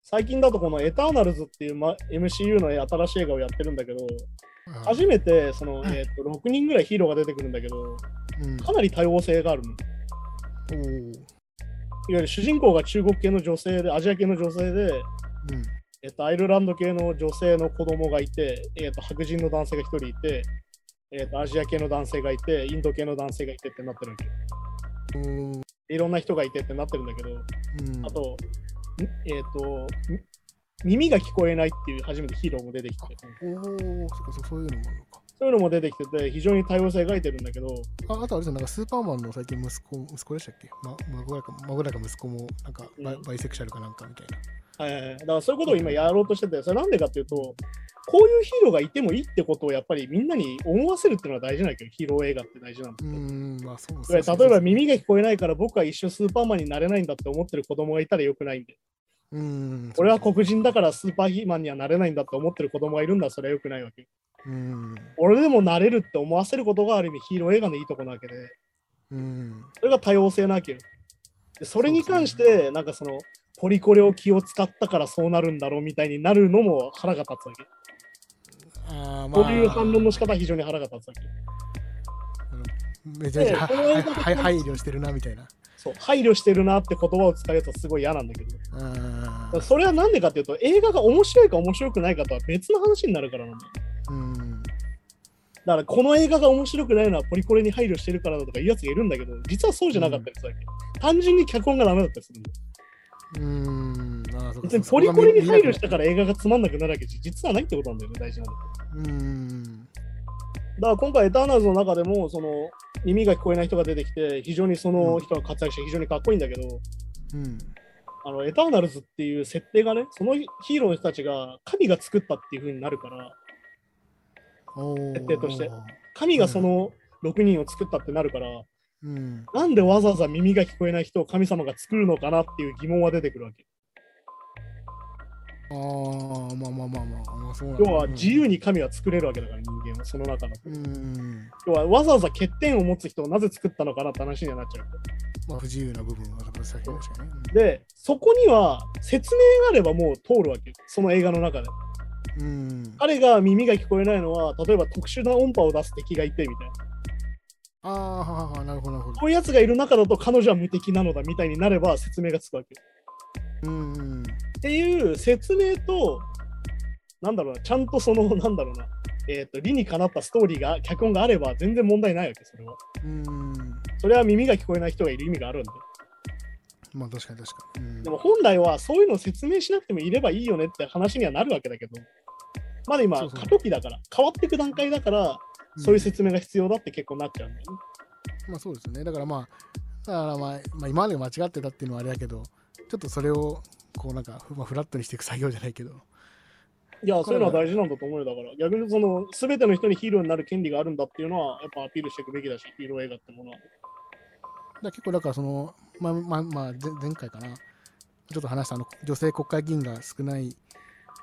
Speaker 1: 最近だとこのエターナルズっていう、ま、MCU の新しい映画をやってるんだけど、
Speaker 2: あ
Speaker 1: 初めてその、えー、と6人ぐらいヒーローが出てくるんだけど、
Speaker 2: うん。
Speaker 1: かなり多様性があるの。いわゆる主人公が中国系の女性で、アジア系の女性で、
Speaker 2: うん
Speaker 1: えっと、アイルランド系の女性の子供がいて、えっと、白人の男性が1人いて、えっと、アジア系の男性がいて、インド系の男性がいてってなってるわけ。
Speaker 2: おー
Speaker 1: いろんな人がいてってなってるんだけど、
Speaker 2: うん。
Speaker 1: あと、んえっと、み耳が聞こえないっていう初めてヒーローも出てきて、
Speaker 2: おおそっかそそういうのもあるのか
Speaker 1: そそういうのも出てきてて、非常に多様性描いてるんだけど、
Speaker 2: ああとあれじゃんなんかスーパーマンの最近息子、息子でしたっけ、ま、孫だか孫だか息子もなんかババイセクシャルかなんかみたいな。
Speaker 1: はいはいはい、だからそういうことを今やろうとしてて、それなんでかっていうと、こういうヒーローがいてもいいってことをやっぱりみんなに思わせるっていうのは大事なんだけど、ヒーロー映画って大事なんだ
Speaker 2: う
Speaker 1: けど。
Speaker 2: ーん、まあそう
Speaker 1: これ例えば耳が聞こえないから僕は一生スーパーマンになれないんだって思ってる子供がいたらよくないんで。
Speaker 2: うーん、
Speaker 1: 俺は黒人だからスーパーマンにはなれないんだって思ってる子供がいるんだそれはよくないわけよ。
Speaker 2: うーん、
Speaker 1: 俺でもなれるって思わせることがある意味ヒーロー映画のいいとこなわけで、
Speaker 2: うーん、
Speaker 1: それが多様性なわけよ。でそれに関して、なんかその、ポリコレを気を使ったからそうなるんだろうみたいになるのも腹が立つわけ。
Speaker 2: あーまあ、
Speaker 1: こういう反論の仕方は非常に腹が立つわけ。
Speaker 2: めちゃめちゃ配慮してるなみたいな。
Speaker 1: そう、配慮してるなって言葉を使うやつはすごい嫌なんだけど。それはなんでかっていうと、映画が面白いか面白くないかとは別の話になるからなんだよ。
Speaker 2: うーん、
Speaker 1: だからこの映画が面白くないのはポリコレに配慮してるからだとか言うやつがいるんだけど、実はそうじゃなかったりするわけ。単純に脚本がダメだったりするんだよ。
Speaker 2: うーん、あ
Speaker 1: 別にポリコレに配慮した
Speaker 2: か
Speaker 1: から映画がつまんなくなるわけじゃ実はないってことなんだよね、大事なの。
Speaker 2: うーん、
Speaker 1: だから今回、エターナルズの中でも、その耳が聞こえない人が出てきて、非常にその人が活躍して非常にかっこいいんだけど、
Speaker 2: うん、
Speaker 1: あのエターナルズっていう設定がね、そのヒーローの人たちが神が作ったっていう風になるから、設定として神がその6人を作ったってなるから、
Speaker 2: うん、
Speaker 1: なんでわざわざ耳が聞こえない人を神様が作るのかなっていう疑問は出てくるわけ。
Speaker 2: ああ、まあまあまあまあ、まあ、そうなんだ
Speaker 1: 要は自由に神は作れるわけだから、人間はその中の。
Speaker 2: うん、
Speaker 1: 要はわざわざ欠点を持つ人をなぜ作ったのかなって話にはなっちゃう。
Speaker 2: まあ不自由な部分は確かに確かにね。
Speaker 1: で、そこには説明があればもう通るわけよ。その映画の中で。
Speaker 2: うん。
Speaker 1: 彼が耳が聞こえないのは、例えば特殊な音波を出す敵がいてみたいな。
Speaker 2: ああ、はははなるほどなるほど。
Speaker 1: こういうやつがいる中だと彼女は無敵なのだみたいになれば説明がつくわけよ。
Speaker 2: うんうん。
Speaker 1: っていう説明と、なんだろうな、ちゃんとその、なんだろうな、えっ、と、理にかなったストーリーが、脚本があれば全然問題ないわけ、それは。
Speaker 2: うん。
Speaker 1: それは耳が聞こえない人がいる意味があるんだよ。
Speaker 2: まあ確かに確かに。うん
Speaker 1: でも本来はそういうのを説明しなくてもいればいいよねって話にはなるわけだけど、まだ今、
Speaker 2: そうそう
Speaker 1: 過渡期だから、変わっていく段階だから、そういう説明が必要だって結構なっちゃうんだよね。
Speaker 2: まあそうですね。だからまあ、だからまあ、まあ、今まで間違ってたっていうのはあれだけど、ちょっとそれをこうなんか、まあ、フラットにしていく作業じゃないけど。
Speaker 1: いや、そういうのは大事なんだと思うよ。だから、逆にその、すべての人にヒーローになる権利があるんだっていうのは、やっぱアピールしていくべきだし、ヒーロー映画ってものは。
Speaker 2: だ結構だからその、まあまあまあ、前前回かな、ちょっと話したあの女性国会議員が少ない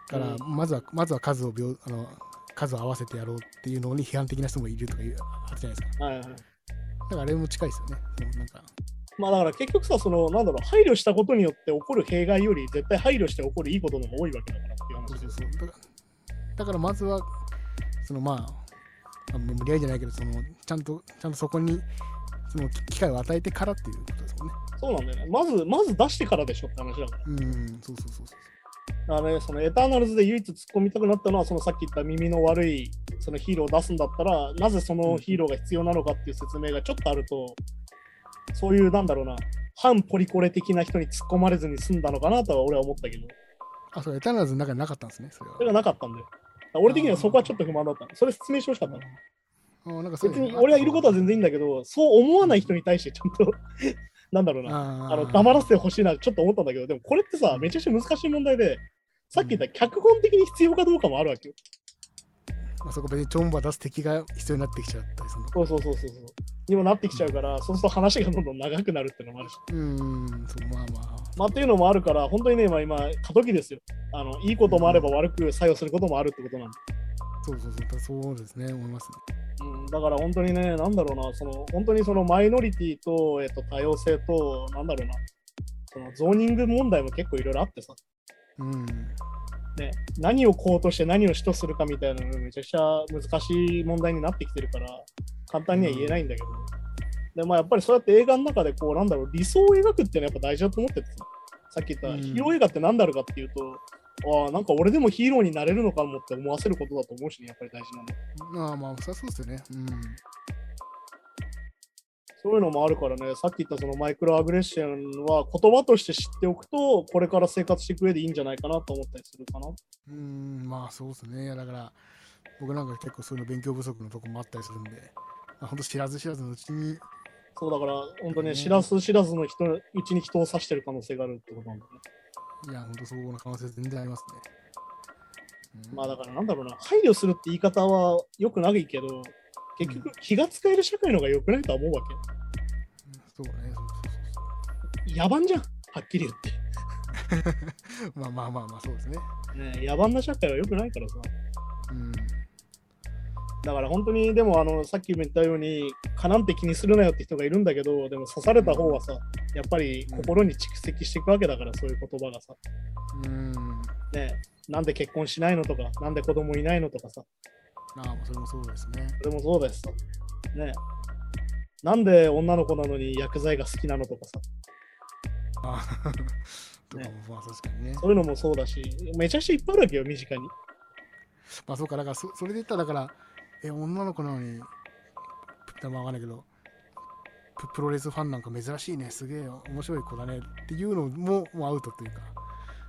Speaker 2: から、
Speaker 1: う
Speaker 2: まずはまずは数を病あの数を合わせてやろうっていうのに批判的な人もいるとかいうあるじゃないですか。
Speaker 1: はいはい。
Speaker 2: だからあれも近いですよね。そのなんか
Speaker 1: まあだから結局さ、その、なんだろう、配慮したことによって起こる弊害より、絶対配慮して起こるいいことの方が多いわけだからっていう話です
Speaker 2: そうそうだからだからまずはそのまあ、まあ無理やりじゃないけどそのちゃんとちゃんとそこにその機会を与えてからっていうことですもんね。
Speaker 1: そうなんだよね。まず、まず出してからでしょって話だから。
Speaker 2: うん、そうそうそうそう。
Speaker 1: だからね、そのエターナルズで唯一突っ込みたくなったのは、そのさっき言った耳の悪いそのヒーローを出すんだったら、なぜそのヒーローが必要なのかっていう説明がちょっとあると、そういう、なんだろうな、反ポリコレ的な人に突っ込まれずに済んだのかなとは俺は思ったけど、
Speaker 2: あ、そう、エターナルズの中になかったんですね、それは
Speaker 1: それ。がなかったんだよ。だから俺的にはそこはちょっと不満だった。それ説明してほしかった。
Speaker 2: あなんかそう
Speaker 1: 別に俺はいることは全然いいんだけど、そう思わない人に対してちゃんと、なんだろうな、
Speaker 2: あ
Speaker 1: あの黙らせてほしいなちょっと思ったんだけど、でもこれってさ、めちゃくちゃ難しい問題で、さっき言った脚本的に必要かどうかもあるわけよ。
Speaker 2: あそこ別にチョンバ出す敵が必要になってきちゃったりするの。
Speaker 1: そうそうそうそうそう。にもなってきちゃうから、そうすると話がどんどん長くなるっていうのもあるし。
Speaker 2: うーん、そう、まあまあ。
Speaker 1: まあっていうのもあるから、本当にね、まあ今、過渡期ですよ。あの、いいこともあれば悪く作用することもあるってことなんで。
Speaker 2: そうそうそう、そうですね、思います、
Speaker 1: うん、だから本当にね、なんだろうな、その、本当にそのマイノリティと、えっと、多様性と、なんだろうな、そのゾーニング問題も結構いろいろあってさ、
Speaker 2: うん。
Speaker 1: ね、何をこうとして何を主とするかみたいなのがめちゃくちゃ難しい問題になってきてるから、簡単には言えないんだけど、でまあ、やっぱりそうやって映画の中でこう、なんだろう、理想を描くっていうのはやっぱ大事だと思っててさ、さっき言った
Speaker 2: うん
Speaker 1: ヒーロー映画って何だろうかっていうと、ああ、なんか俺でもヒーローになれるのかもって思わせることだと思うしね、やっぱり大事なの。
Speaker 2: まあまあ、そうですよね。うん。
Speaker 1: そういうのもあるからね、さっき言ったそのマイクロアグレッションは言葉として知っておくと、これから生活していく上でいいんじゃないかなと思ったりするかな。
Speaker 2: うん、まあそうですね。いやだから、僕なんか結構そういうの勉強不足のとこもあったりするんで、まあ、本当知らず知らずのうちに、
Speaker 1: そうだから、本当
Speaker 2: ね
Speaker 1: ね、知らず知らずの人、うちに人を指してる可能性があるってことなんだね。
Speaker 2: いや、本当そうな可能性全然ありますね。うん
Speaker 1: まあだからなんだろうな、配慮するって言い方は良くないけど、結局気が使える社会の方が良くないとは思うわ
Speaker 2: そうね、そうそうそう
Speaker 1: け。野蛮じゃん、はっきり言って。
Speaker 2: まあまあまあまあ、そうですね。
Speaker 1: ね、野蛮な社会は良くないからさ。
Speaker 2: うん。
Speaker 1: だから本当に、でもあの、さっきも言ったように、かなんて気にするなよって人がいるんだけど、でも刺された方はさ、やっぱり心に蓄積していくわけだから、そういう言葉がさ。
Speaker 2: うん。
Speaker 1: ね、なんで結婚しないのとか、なんで子供いないのとかさ、
Speaker 2: まあ、それもそうですね。
Speaker 1: それもそうですさ。ね、なんで女の子なのに薬剤が好きなのとかさ、
Speaker 2: あ とかも、まあ確かにね。
Speaker 1: そういうのもそうだし、めちゃくちゃいっぱいあるわけよ、身近に。
Speaker 2: まあそうか、だからそそれで言ったら、だから、え、女の子なのに、ぷまあわかんないけど、ププロレスファンなんか珍しいね、すげえよ、面白い子だねっていうのももうアウトというか。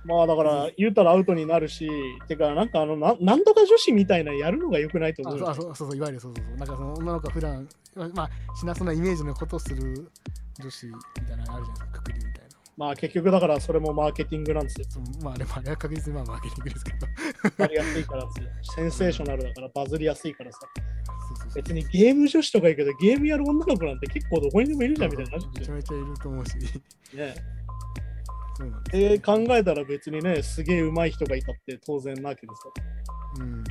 Speaker 1: まあだから、言うたらアウトになるし、てか、なんかあのな、なんとか女子みたいなやるのが良くないと思うよ。
Speaker 2: あそうあそうそうそう、いわゆるそうそうそう。なんかその女の子が普段まあ、しなそうなイメージのことをする女子みたいなのあるじゃないですか、くくりみたいな。
Speaker 1: まあ結局だからそれもマーケティングなんですよ。
Speaker 2: まあ、でもあれは確実にまあマーケティングですけど。
Speaker 1: わかりやすいからですよ。センセーショナルだからバズりやすいからさ。別にゲーム女子とかいいけど、ゲームやる女の子なんて結構どこにでもいるじゃんみたいな
Speaker 2: めちゃめちゃいると思うし。
Speaker 1: ね。
Speaker 2: そうなんです
Speaker 1: で、考えたら別にね、すげえ上手い人がいたって当然なわけでさ。
Speaker 2: うん。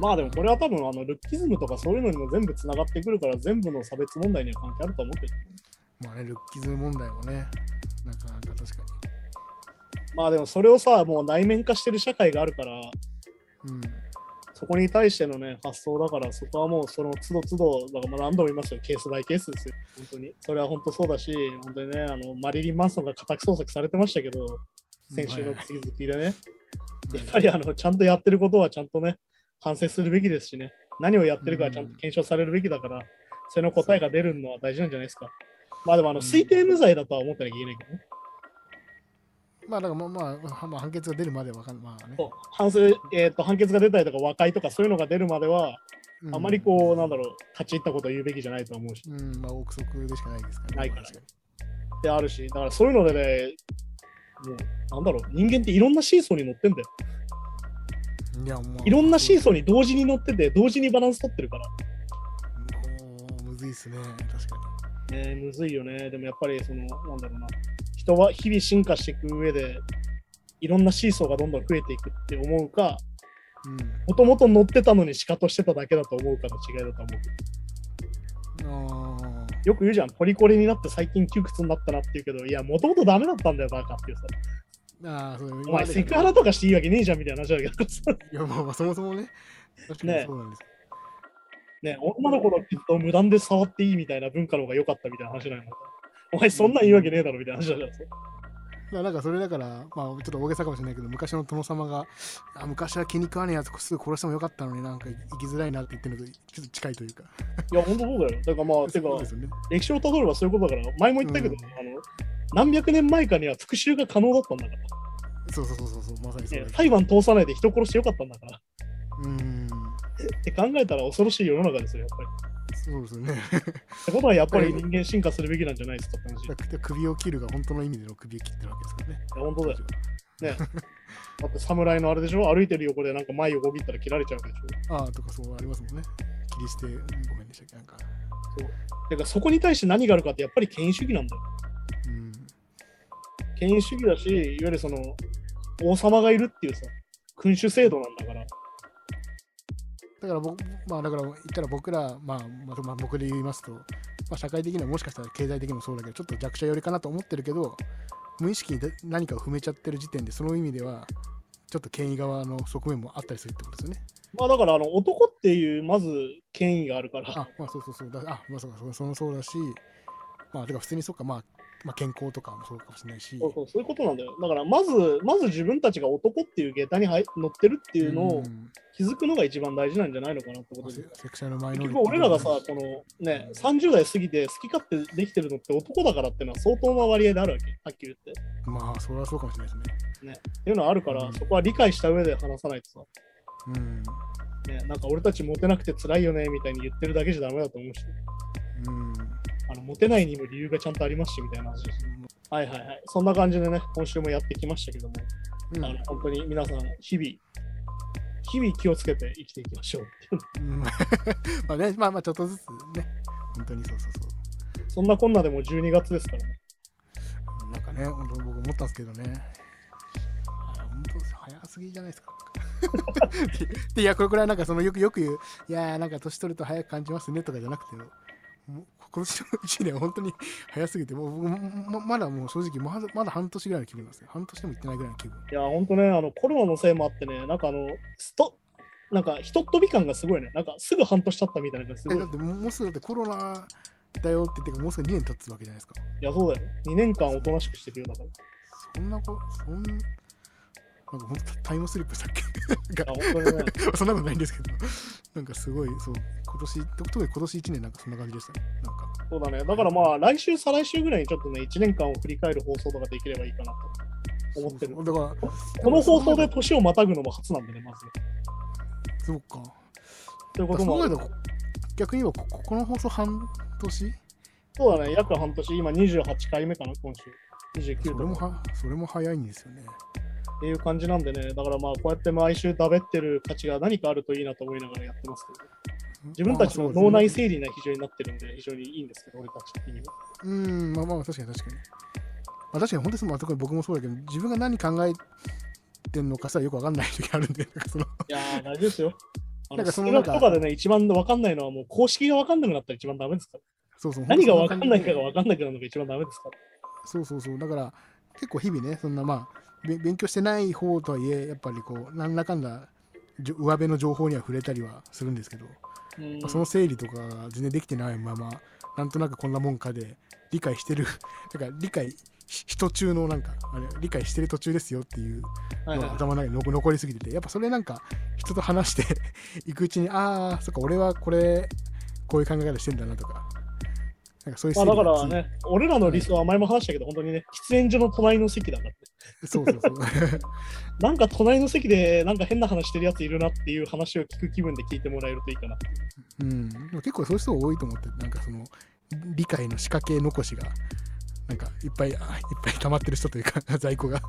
Speaker 1: まあでもこれは多分あのルッキズムとかそういうのにも全部つながってくるから全部の差別問題には関係あると思うけど。
Speaker 2: まあね、ルッキズム問題もね、なかなか確か
Speaker 1: まあでもそれをさ、もう内面化してる社会があるから、
Speaker 2: に。うん。
Speaker 1: そこに対してのね、発想だから、そこはもうその都度都度、だから何度も言いますよ、ケースバイケースですよ、本当に。それは本当そうだし、本当にね、あのマリリン・マンソンが家宅捜索されてましたけど、先週の次々でね、やっぱりあのちゃんとやってることはちゃんとね、反省するべきですしね、何をやってるかはちゃんと検証されるべきだから、それの答えが出るのは大事なんじゃないですか。まあでもあの推定無罪だとは思ったらいけないけどね。
Speaker 2: まあ、だからまあ、まあ、まあ、判決が出るまではわかんまあね。
Speaker 1: そう反省えーと判決が出たりとか和解とかそういうのが出るまでは、
Speaker 2: うん
Speaker 1: あまりこう、なんだろう、立ち入ったことを言うべきじゃないと思うし、
Speaker 2: うん、まあ、憶測でしかないですからね。
Speaker 1: ないから
Speaker 2: 確か
Speaker 1: であるし、だからそういうのでね、もう、なんだろう、人間っていろんなシーソーに乗ってんだよ。
Speaker 2: に。いや、もう。
Speaker 1: いろんなシーソーに同時に乗ってて、同時にバランス取ってるから。
Speaker 2: もうむずいっすね、確か
Speaker 1: ね、むずいよね。でもやっぱり、その、なんだろうな、人は日々進化していく上で、いろんなシーソーがどんどん増えていくって思うか、
Speaker 2: に。
Speaker 1: もともと乗ってたのに仕方してただけだと思うかの違いだと思う。よく言うじゃん、ポリコレになって最近窮屈になったなって言うけど、いや、もともとダメだったんだよ、バカっていうさ。
Speaker 2: ーあー、そう
Speaker 1: お前、セクハラとかしていいわけねえじゃんみたいな話だけどさ。
Speaker 2: いや、まあ、まあ、そもそもね。確かに
Speaker 1: ね
Speaker 2: そうなんです。
Speaker 1: ね、女の子の血を無断で触っていいみたいな文化の方が良かったみたいな話なの。お前、そんなん言うわけねえだろみたいな話だからさ。
Speaker 2: まあなんかそれだから、まあちょっと大げさかもしれないけど、昔の殿様が、あ昔は気に食わねえやつすぐ殺してもよかったのになんか生きづらいなって言ってるのとちょっと近いというか。
Speaker 1: いや、ほんとそうだよ。だからまあ、てか
Speaker 2: ね。
Speaker 1: 歴史をたどればそういうことだから、前も言ったけど、
Speaker 2: うん
Speaker 1: あの何百年前かには復讐が可能だったんだから。
Speaker 2: そうそうそうそうそう、まさにそう
Speaker 1: 裁判通さないで人殺してよかったんだから。
Speaker 2: うーん。
Speaker 1: って考えたら恐ろしい世の中ですよ、やっぱり。
Speaker 2: そうですよね。
Speaker 1: ってことはやっぱり人間進化するべきなんじゃないですか
Speaker 2: 首を切るが本当の意味での首を切ってるわけですからね。
Speaker 1: や本当だよ。ね。だって侍のあれでしょ？歩いてる横でなんか前横切ったら切られちゃうわけでしょ？
Speaker 2: ああ、とかそうありますもんね。切り捨て、ごめんでしたっけ？なんか。
Speaker 1: てかそこに対して何があるかってやっぱり権威主義なんだよ。
Speaker 2: うん。
Speaker 1: 権威主義だし、いわゆるその王様がいるっていうさ、君主制度なんだから。
Speaker 2: だから僕、まあだから言ったら僕ら、まあ、まあ、まあ僕で言いますと、まあ社会的にはもしかしたら経済的にもそうだけど、ちょっと弱者寄りかなと思ってるけど、無意識にで何かを踏めちゃってる時点で、その意味では、ちょっと権威側の側面もあったりするってことですよね。
Speaker 1: まあだからあの男っていうまず権威があるから。
Speaker 2: あ、まあそうそうそう。だあ、まあそうか、そうそのそうだし、まあ、てか普通にそうか、まあ、まあ、健康とかもそうかもしれないし。
Speaker 1: そうそうそういうことなんだよ。だからまず、まず自分たちが男っていう下駄に入乗ってるっていうのを
Speaker 2: ん
Speaker 1: 気づくのが一番大事なんじゃないのかなってこと
Speaker 2: セ
Speaker 1: で。
Speaker 2: セクシャルマイノリ
Speaker 1: 結
Speaker 2: ティ
Speaker 1: 局俺らがさ、このね、30代過ぎて好き勝手できてるのって男だからっていうのは相当な割合であるわけ。はっきり言って。
Speaker 2: まあ、それはそうかもしれないですね。
Speaker 1: っていうのはあるから、
Speaker 2: うん
Speaker 1: そこは理解した上で話さないとさ。
Speaker 2: うん。
Speaker 1: ね、なんか俺たちモテなくて辛いよねみたいに言ってるだけじゃダメだと思うし、
Speaker 2: うん。
Speaker 1: あのモテないにも理由がちゃんとありますしみたいな。はいはいはい。そんな感じでね、今週もやってきましたけども、
Speaker 2: うん
Speaker 1: あの本当に皆さん、日々、日々気をつけて生きていきましょうっていう。
Speaker 2: うん まあね、まあまあちょっとずつね、本当にそうそうそ
Speaker 1: そんなこんなでも12月ですからね。
Speaker 2: う。なんかね、本当僕思ったんですけどね。あ本当早すぎじゃないですか。でいや、これくらいなんかそのよくよく言う、いやーなんか年取ると早く感じますねとかじゃなくて、もう今年の1年本当に早すぎて、もう僕もまだもう正直まだまだ半年ぐらいの気分なんですよ。半年でも行ってないぐらいの気分。
Speaker 1: いや、本当ね、あのコロナのせいもあってね、なんかあの、ストなんか、ひとっ飛び感がすごいね。なんか、すぐ半年経ったみたいな感じすごい。
Speaker 2: だってもうすぐだってコロナだよって言ってもうすぐ2年経つわけじゃないですか。
Speaker 1: や、そうだよ。2年間おとなしくしてるよ、だから。い
Speaker 2: そんなこ、そんなんか本当タイムスリップしたっけなんか
Speaker 1: や、本当にね。
Speaker 2: そんなことないんですけど、なんかすごい、そう、今年、特に今年1年なんかそんな感じでしたね。なんか、
Speaker 1: そうだね。だからまあ、来週、再来週ぐらいにちょっとね、1年間を振り返る放送とかできればいいかなと思ってる。
Speaker 2: そうそうだから、
Speaker 1: この放送で年をまたぐのも初なんでね、まずね。
Speaker 2: そうか。
Speaker 1: ということも
Speaker 2: 逆に言えば、ここの放送半年？
Speaker 1: そうだね、約半年、今28回目かな、今週。29
Speaker 2: それもは、それも早いんですよね。
Speaker 1: っていう感じなんでね、だからまあ、こうやって毎週だべってる価値が何かあるといいなと思いながらやってますけど、自分たちの脳内整理な非常になってるんで、非常にいいんですけど、俺たち的には。
Speaker 2: うん、まあまあ、確かに確かに。まあ、確かに、本当に、まあ、特に僕もそうだけど、自分が何考えてんのかさ、よくわかんない時あるんで、なんかその、
Speaker 1: いやー、大事ですよ。あ
Speaker 2: なんかそのなんか
Speaker 1: 学とかでね、一番わかんないのはもう公式がわかんなくなったら一番ダメですから。
Speaker 2: そうそう。
Speaker 1: 何がわかんないかがわかんなくなるのが一番ダメですから。
Speaker 2: そうそうそう。だから、結構日々ね、そんなまあ、べ勉強してない方とはいえ、やっぱりこう、なんだかんだ、上辺の情報には触れたりはするんですけど、
Speaker 1: うん。
Speaker 2: まあその整理とか全然できてないまま、なんとなくこんなもんかで理解してる、だから理解しし途中のなんか、あれ、理解してる途中ですよっていうのが頭の中に残残りすぎてて、やっぱそれなんか人と話して いくうちに、ああ、そっか、俺はこれ、こういう考え方してんだなとか、なんかそういう
Speaker 1: まあだからね、俺らの理想は前も話したけど、本当にね、喫煙所の隣の席だからね。
Speaker 2: そうそうそう。
Speaker 1: なんか隣の席でなんか変な話してるやついるなっていう話を聞く気分で聞いてもらえるといいかな。
Speaker 2: うん、でも結構そういう人多いと思って、なんかその理解の仕掛け残しが、なんかいっぱい、あいっぱい溜まってる人というか、在庫が。
Speaker 1: い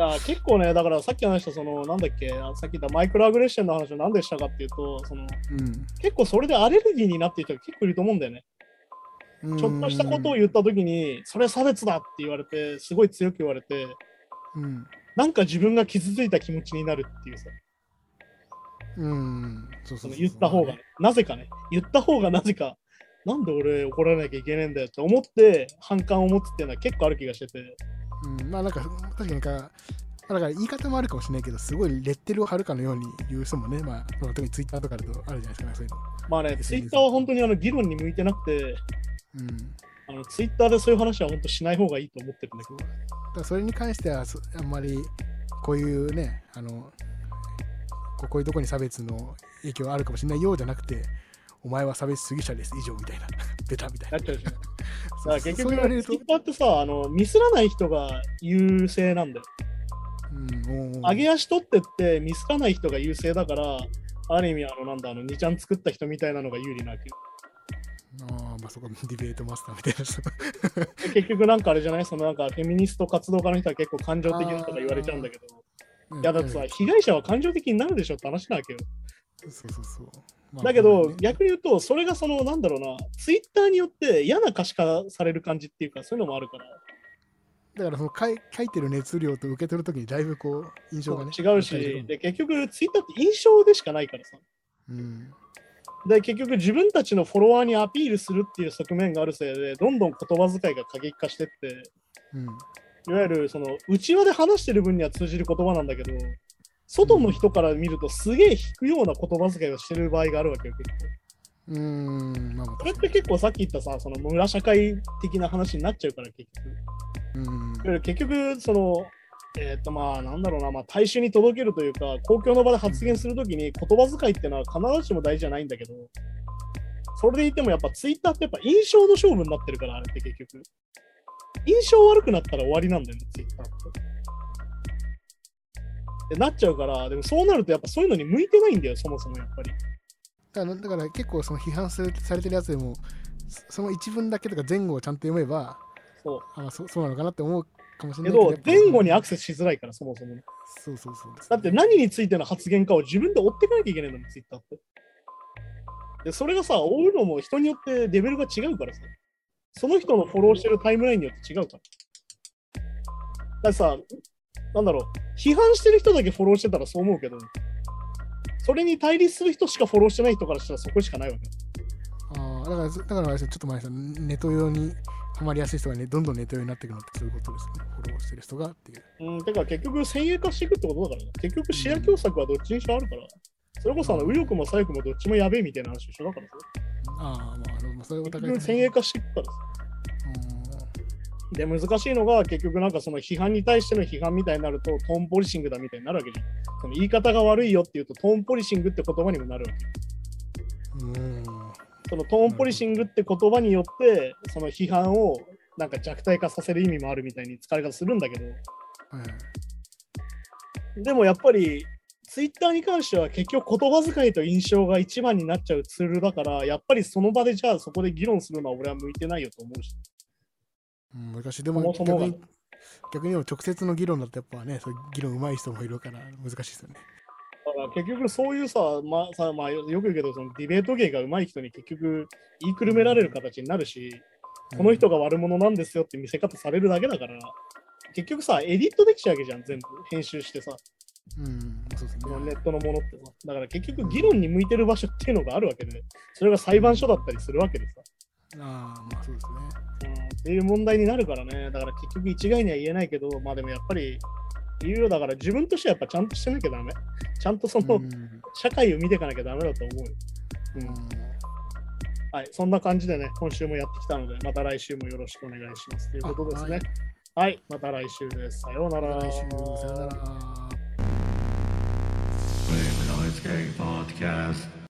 Speaker 1: や結構ね、だからさっき話したその、なんだっけ、あさっき言ったマイクロアグレッションの話は何でしたかっていうと、その結構それでアレルギーになってる人が結構いると思うんだよね。
Speaker 2: うん。
Speaker 1: ちょっとしたことを言ったときに、それ差別だって言われて、すごい強く言われて、
Speaker 2: うん。
Speaker 1: なんか自分が傷ついた気持ちになるっていうさ、
Speaker 2: うん。そうそ
Speaker 1: そうの
Speaker 2: そう
Speaker 1: 言った方が、ね、なぜかね、言った方がなぜか、なんで俺怒られなきゃいけねえんだよって思って反感を持つっていうのは結構ある気がしてて、
Speaker 2: うん、まあなんか、確かにか、だから言い方もあるかもしれないけど、すごいレッテルを貼るかのように言う人もね、まあ、特にツイッターとかだとあるじゃないですかね、そういうの。
Speaker 1: まあね、ツイッターは本当にあの議論に向いてなくて、
Speaker 2: うん。
Speaker 1: あのツイッターでそういう話は本当しない方がいいと思ってるんだけど、
Speaker 2: だそれに関してはそあんまりこういうねあのここういうとこに差別の影響があるかもしれないようじゃなくてお前は差別主義者です以上みたいな ベタみたいな
Speaker 1: なっちゃうじゃん。だか
Speaker 2: そう
Speaker 1: ら結局、ツイッターってさ、あのミスらない人が優勢なんだよ。
Speaker 2: うん
Speaker 1: 上げ足取ってってミスらない人が優勢だから、ある意味、あの、なんだ、あの、2ちゃん作った人みたいなのが有利なわけよ。
Speaker 2: あーまあそこ ディベートマスターみたいな人。
Speaker 1: で 結局なんかあれじゃないそのなんかフェミニスト活動家の人は結構感情的だとか言われちゃうんだけど、いやだってさ、被害者は感情的になるでしょって話なわけよ。
Speaker 2: そうそうそう、まあ
Speaker 1: だけど、逆に言うと、それがその、なんだろうな、ツイッターによって嫌な可視化される感じっていうか、そういうのもあるから、
Speaker 2: だからその書い書いてる熱量と受け取るときにだいぶこう印象がね
Speaker 1: 違うし、で、結局ツイッターって印象でしかないからさ。
Speaker 2: うん
Speaker 1: で、結局自分たちのフォロワーにアピールするっていう側面があるせいで、どんどん言葉遣いが過激化してって、
Speaker 2: うん
Speaker 1: いわゆるその内輪で話してる分には通じる言葉なんだけど、外の人から見るとすげえ引くような言葉遣いをしてる場合があるわけよ、結構。
Speaker 2: うーんまあまあ
Speaker 1: これって結構さっき言ったさ、その村社会的な話になっちゃうから、結局。
Speaker 2: にうん
Speaker 1: 結局、その、えっ、とまあ、なんだろうな、まあ、大衆に届けるというか、公共の場で発言するときに言葉遣いっていうのは必ずしも大事じゃないんだけど、それでいてもやっぱツイッターってやっぱ印象の勝負になってるから、あれって結局。印象悪くなったら終わりなんだよね、ツイッターって。ってなっちゃうから、でもそうなるとやっぱそういうのに向いてないんだよ、そもそもやっぱり。
Speaker 2: だからだから結構その批判されてるやつでもそその一文だけとか前後をちゃんと読めば
Speaker 1: そう。
Speaker 2: あそそうなのかなって思うかもしれ
Speaker 1: けど
Speaker 2: ないやっ、ぱ
Speaker 1: 前後にアクセスしづらいから、そもそもね。
Speaker 2: そうそうそう
Speaker 1: だって何についての発言かを自分で追っていかなきゃいけないのも、ツイッターって。で、それがさ、追うのも人によってレベルが違うからさ。その人のフォローしてるタイムラインによって違うから。だってさ、なんだろう、批判してる人だけフォローしてたらそう思うけど、それに対立する人しかフォローしてない人からしたらそこしかないわけ。
Speaker 2: だからだからあれですよちょっと前ですよネト用にハマりやすい人がねどんどんネト用になっていくのってそういうことですねフォローしてる人がっていう
Speaker 1: うん、てか結局先鋭化していくってことだからね。結局視野狭窄はどっちにしろあるから。それこそあの右翼も左翼もどっちもやべえみたいな話一緒だからさ。
Speaker 2: ああまああのまあそれは
Speaker 1: 結
Speaker 2: 高い
Speaker 1: 局先鋭化していくからさ。で、難しいのが結局なんかその批判に対しての批判みたいになるとトーンポリシングだみたいになるわけじゃん。その言い方が悪いよって言うとトーンポリシングって言葉にもなるわけ。
Speaker 2: うん
Speaker 1: そのトーンポリシングって言葉によってその批判をなんか弱体化させる意味もあるみたいに使い方するんだけど、
Speaker 2: はい
Speaker 1: でもやっぱりツイッターに関しては結局言葉遣いと印象が一番になっちゃうツールだから、やっぱりその場でじゃあそこで議論するのは俺は向いてないよと思うし。
Speaker 2: うん、難しい。でも逆に、逆に直接の議論だとやっぱね、そう議論上手い人もいるから難しいですよね。
Speaker 1: だから結局そういうさ、まあさまあ、よよく言うけど、そのディベート芸が上手い人に結局言いくるめられる形になるし、この人が悪者なんですよって見せ方されるだけだから、結局さ、エディットできちゃうわけじゃん、全部。編集してさ、
Speaker 2: うん、うん、そうですね。
Speaker 1: ネットのものってさ。だから結局議論に向いてる場所っていうのがあるわけで、それが裁判所だったりするわけでさ。
Speaker 2: ああ、まあそうですね。
Speaker 1: うんっていう問題になるからね。だから結局一概には言えないけど、まあでもやっぱり、言うよだから自分としてはやっぱちゃんとしてなきゃダメ。ちゃんとその、
Speaker 2: うん
Speaker 1: 社会を見ていかなきゃダメだと思うよ。うんはい、そんな感じでね、今週もやってきたので、また来週もよろしくお願いしますということですね。はい、また来週です。さようなら。
Speaker 2: 来週、さよなら。
Speaker 3: Podcast.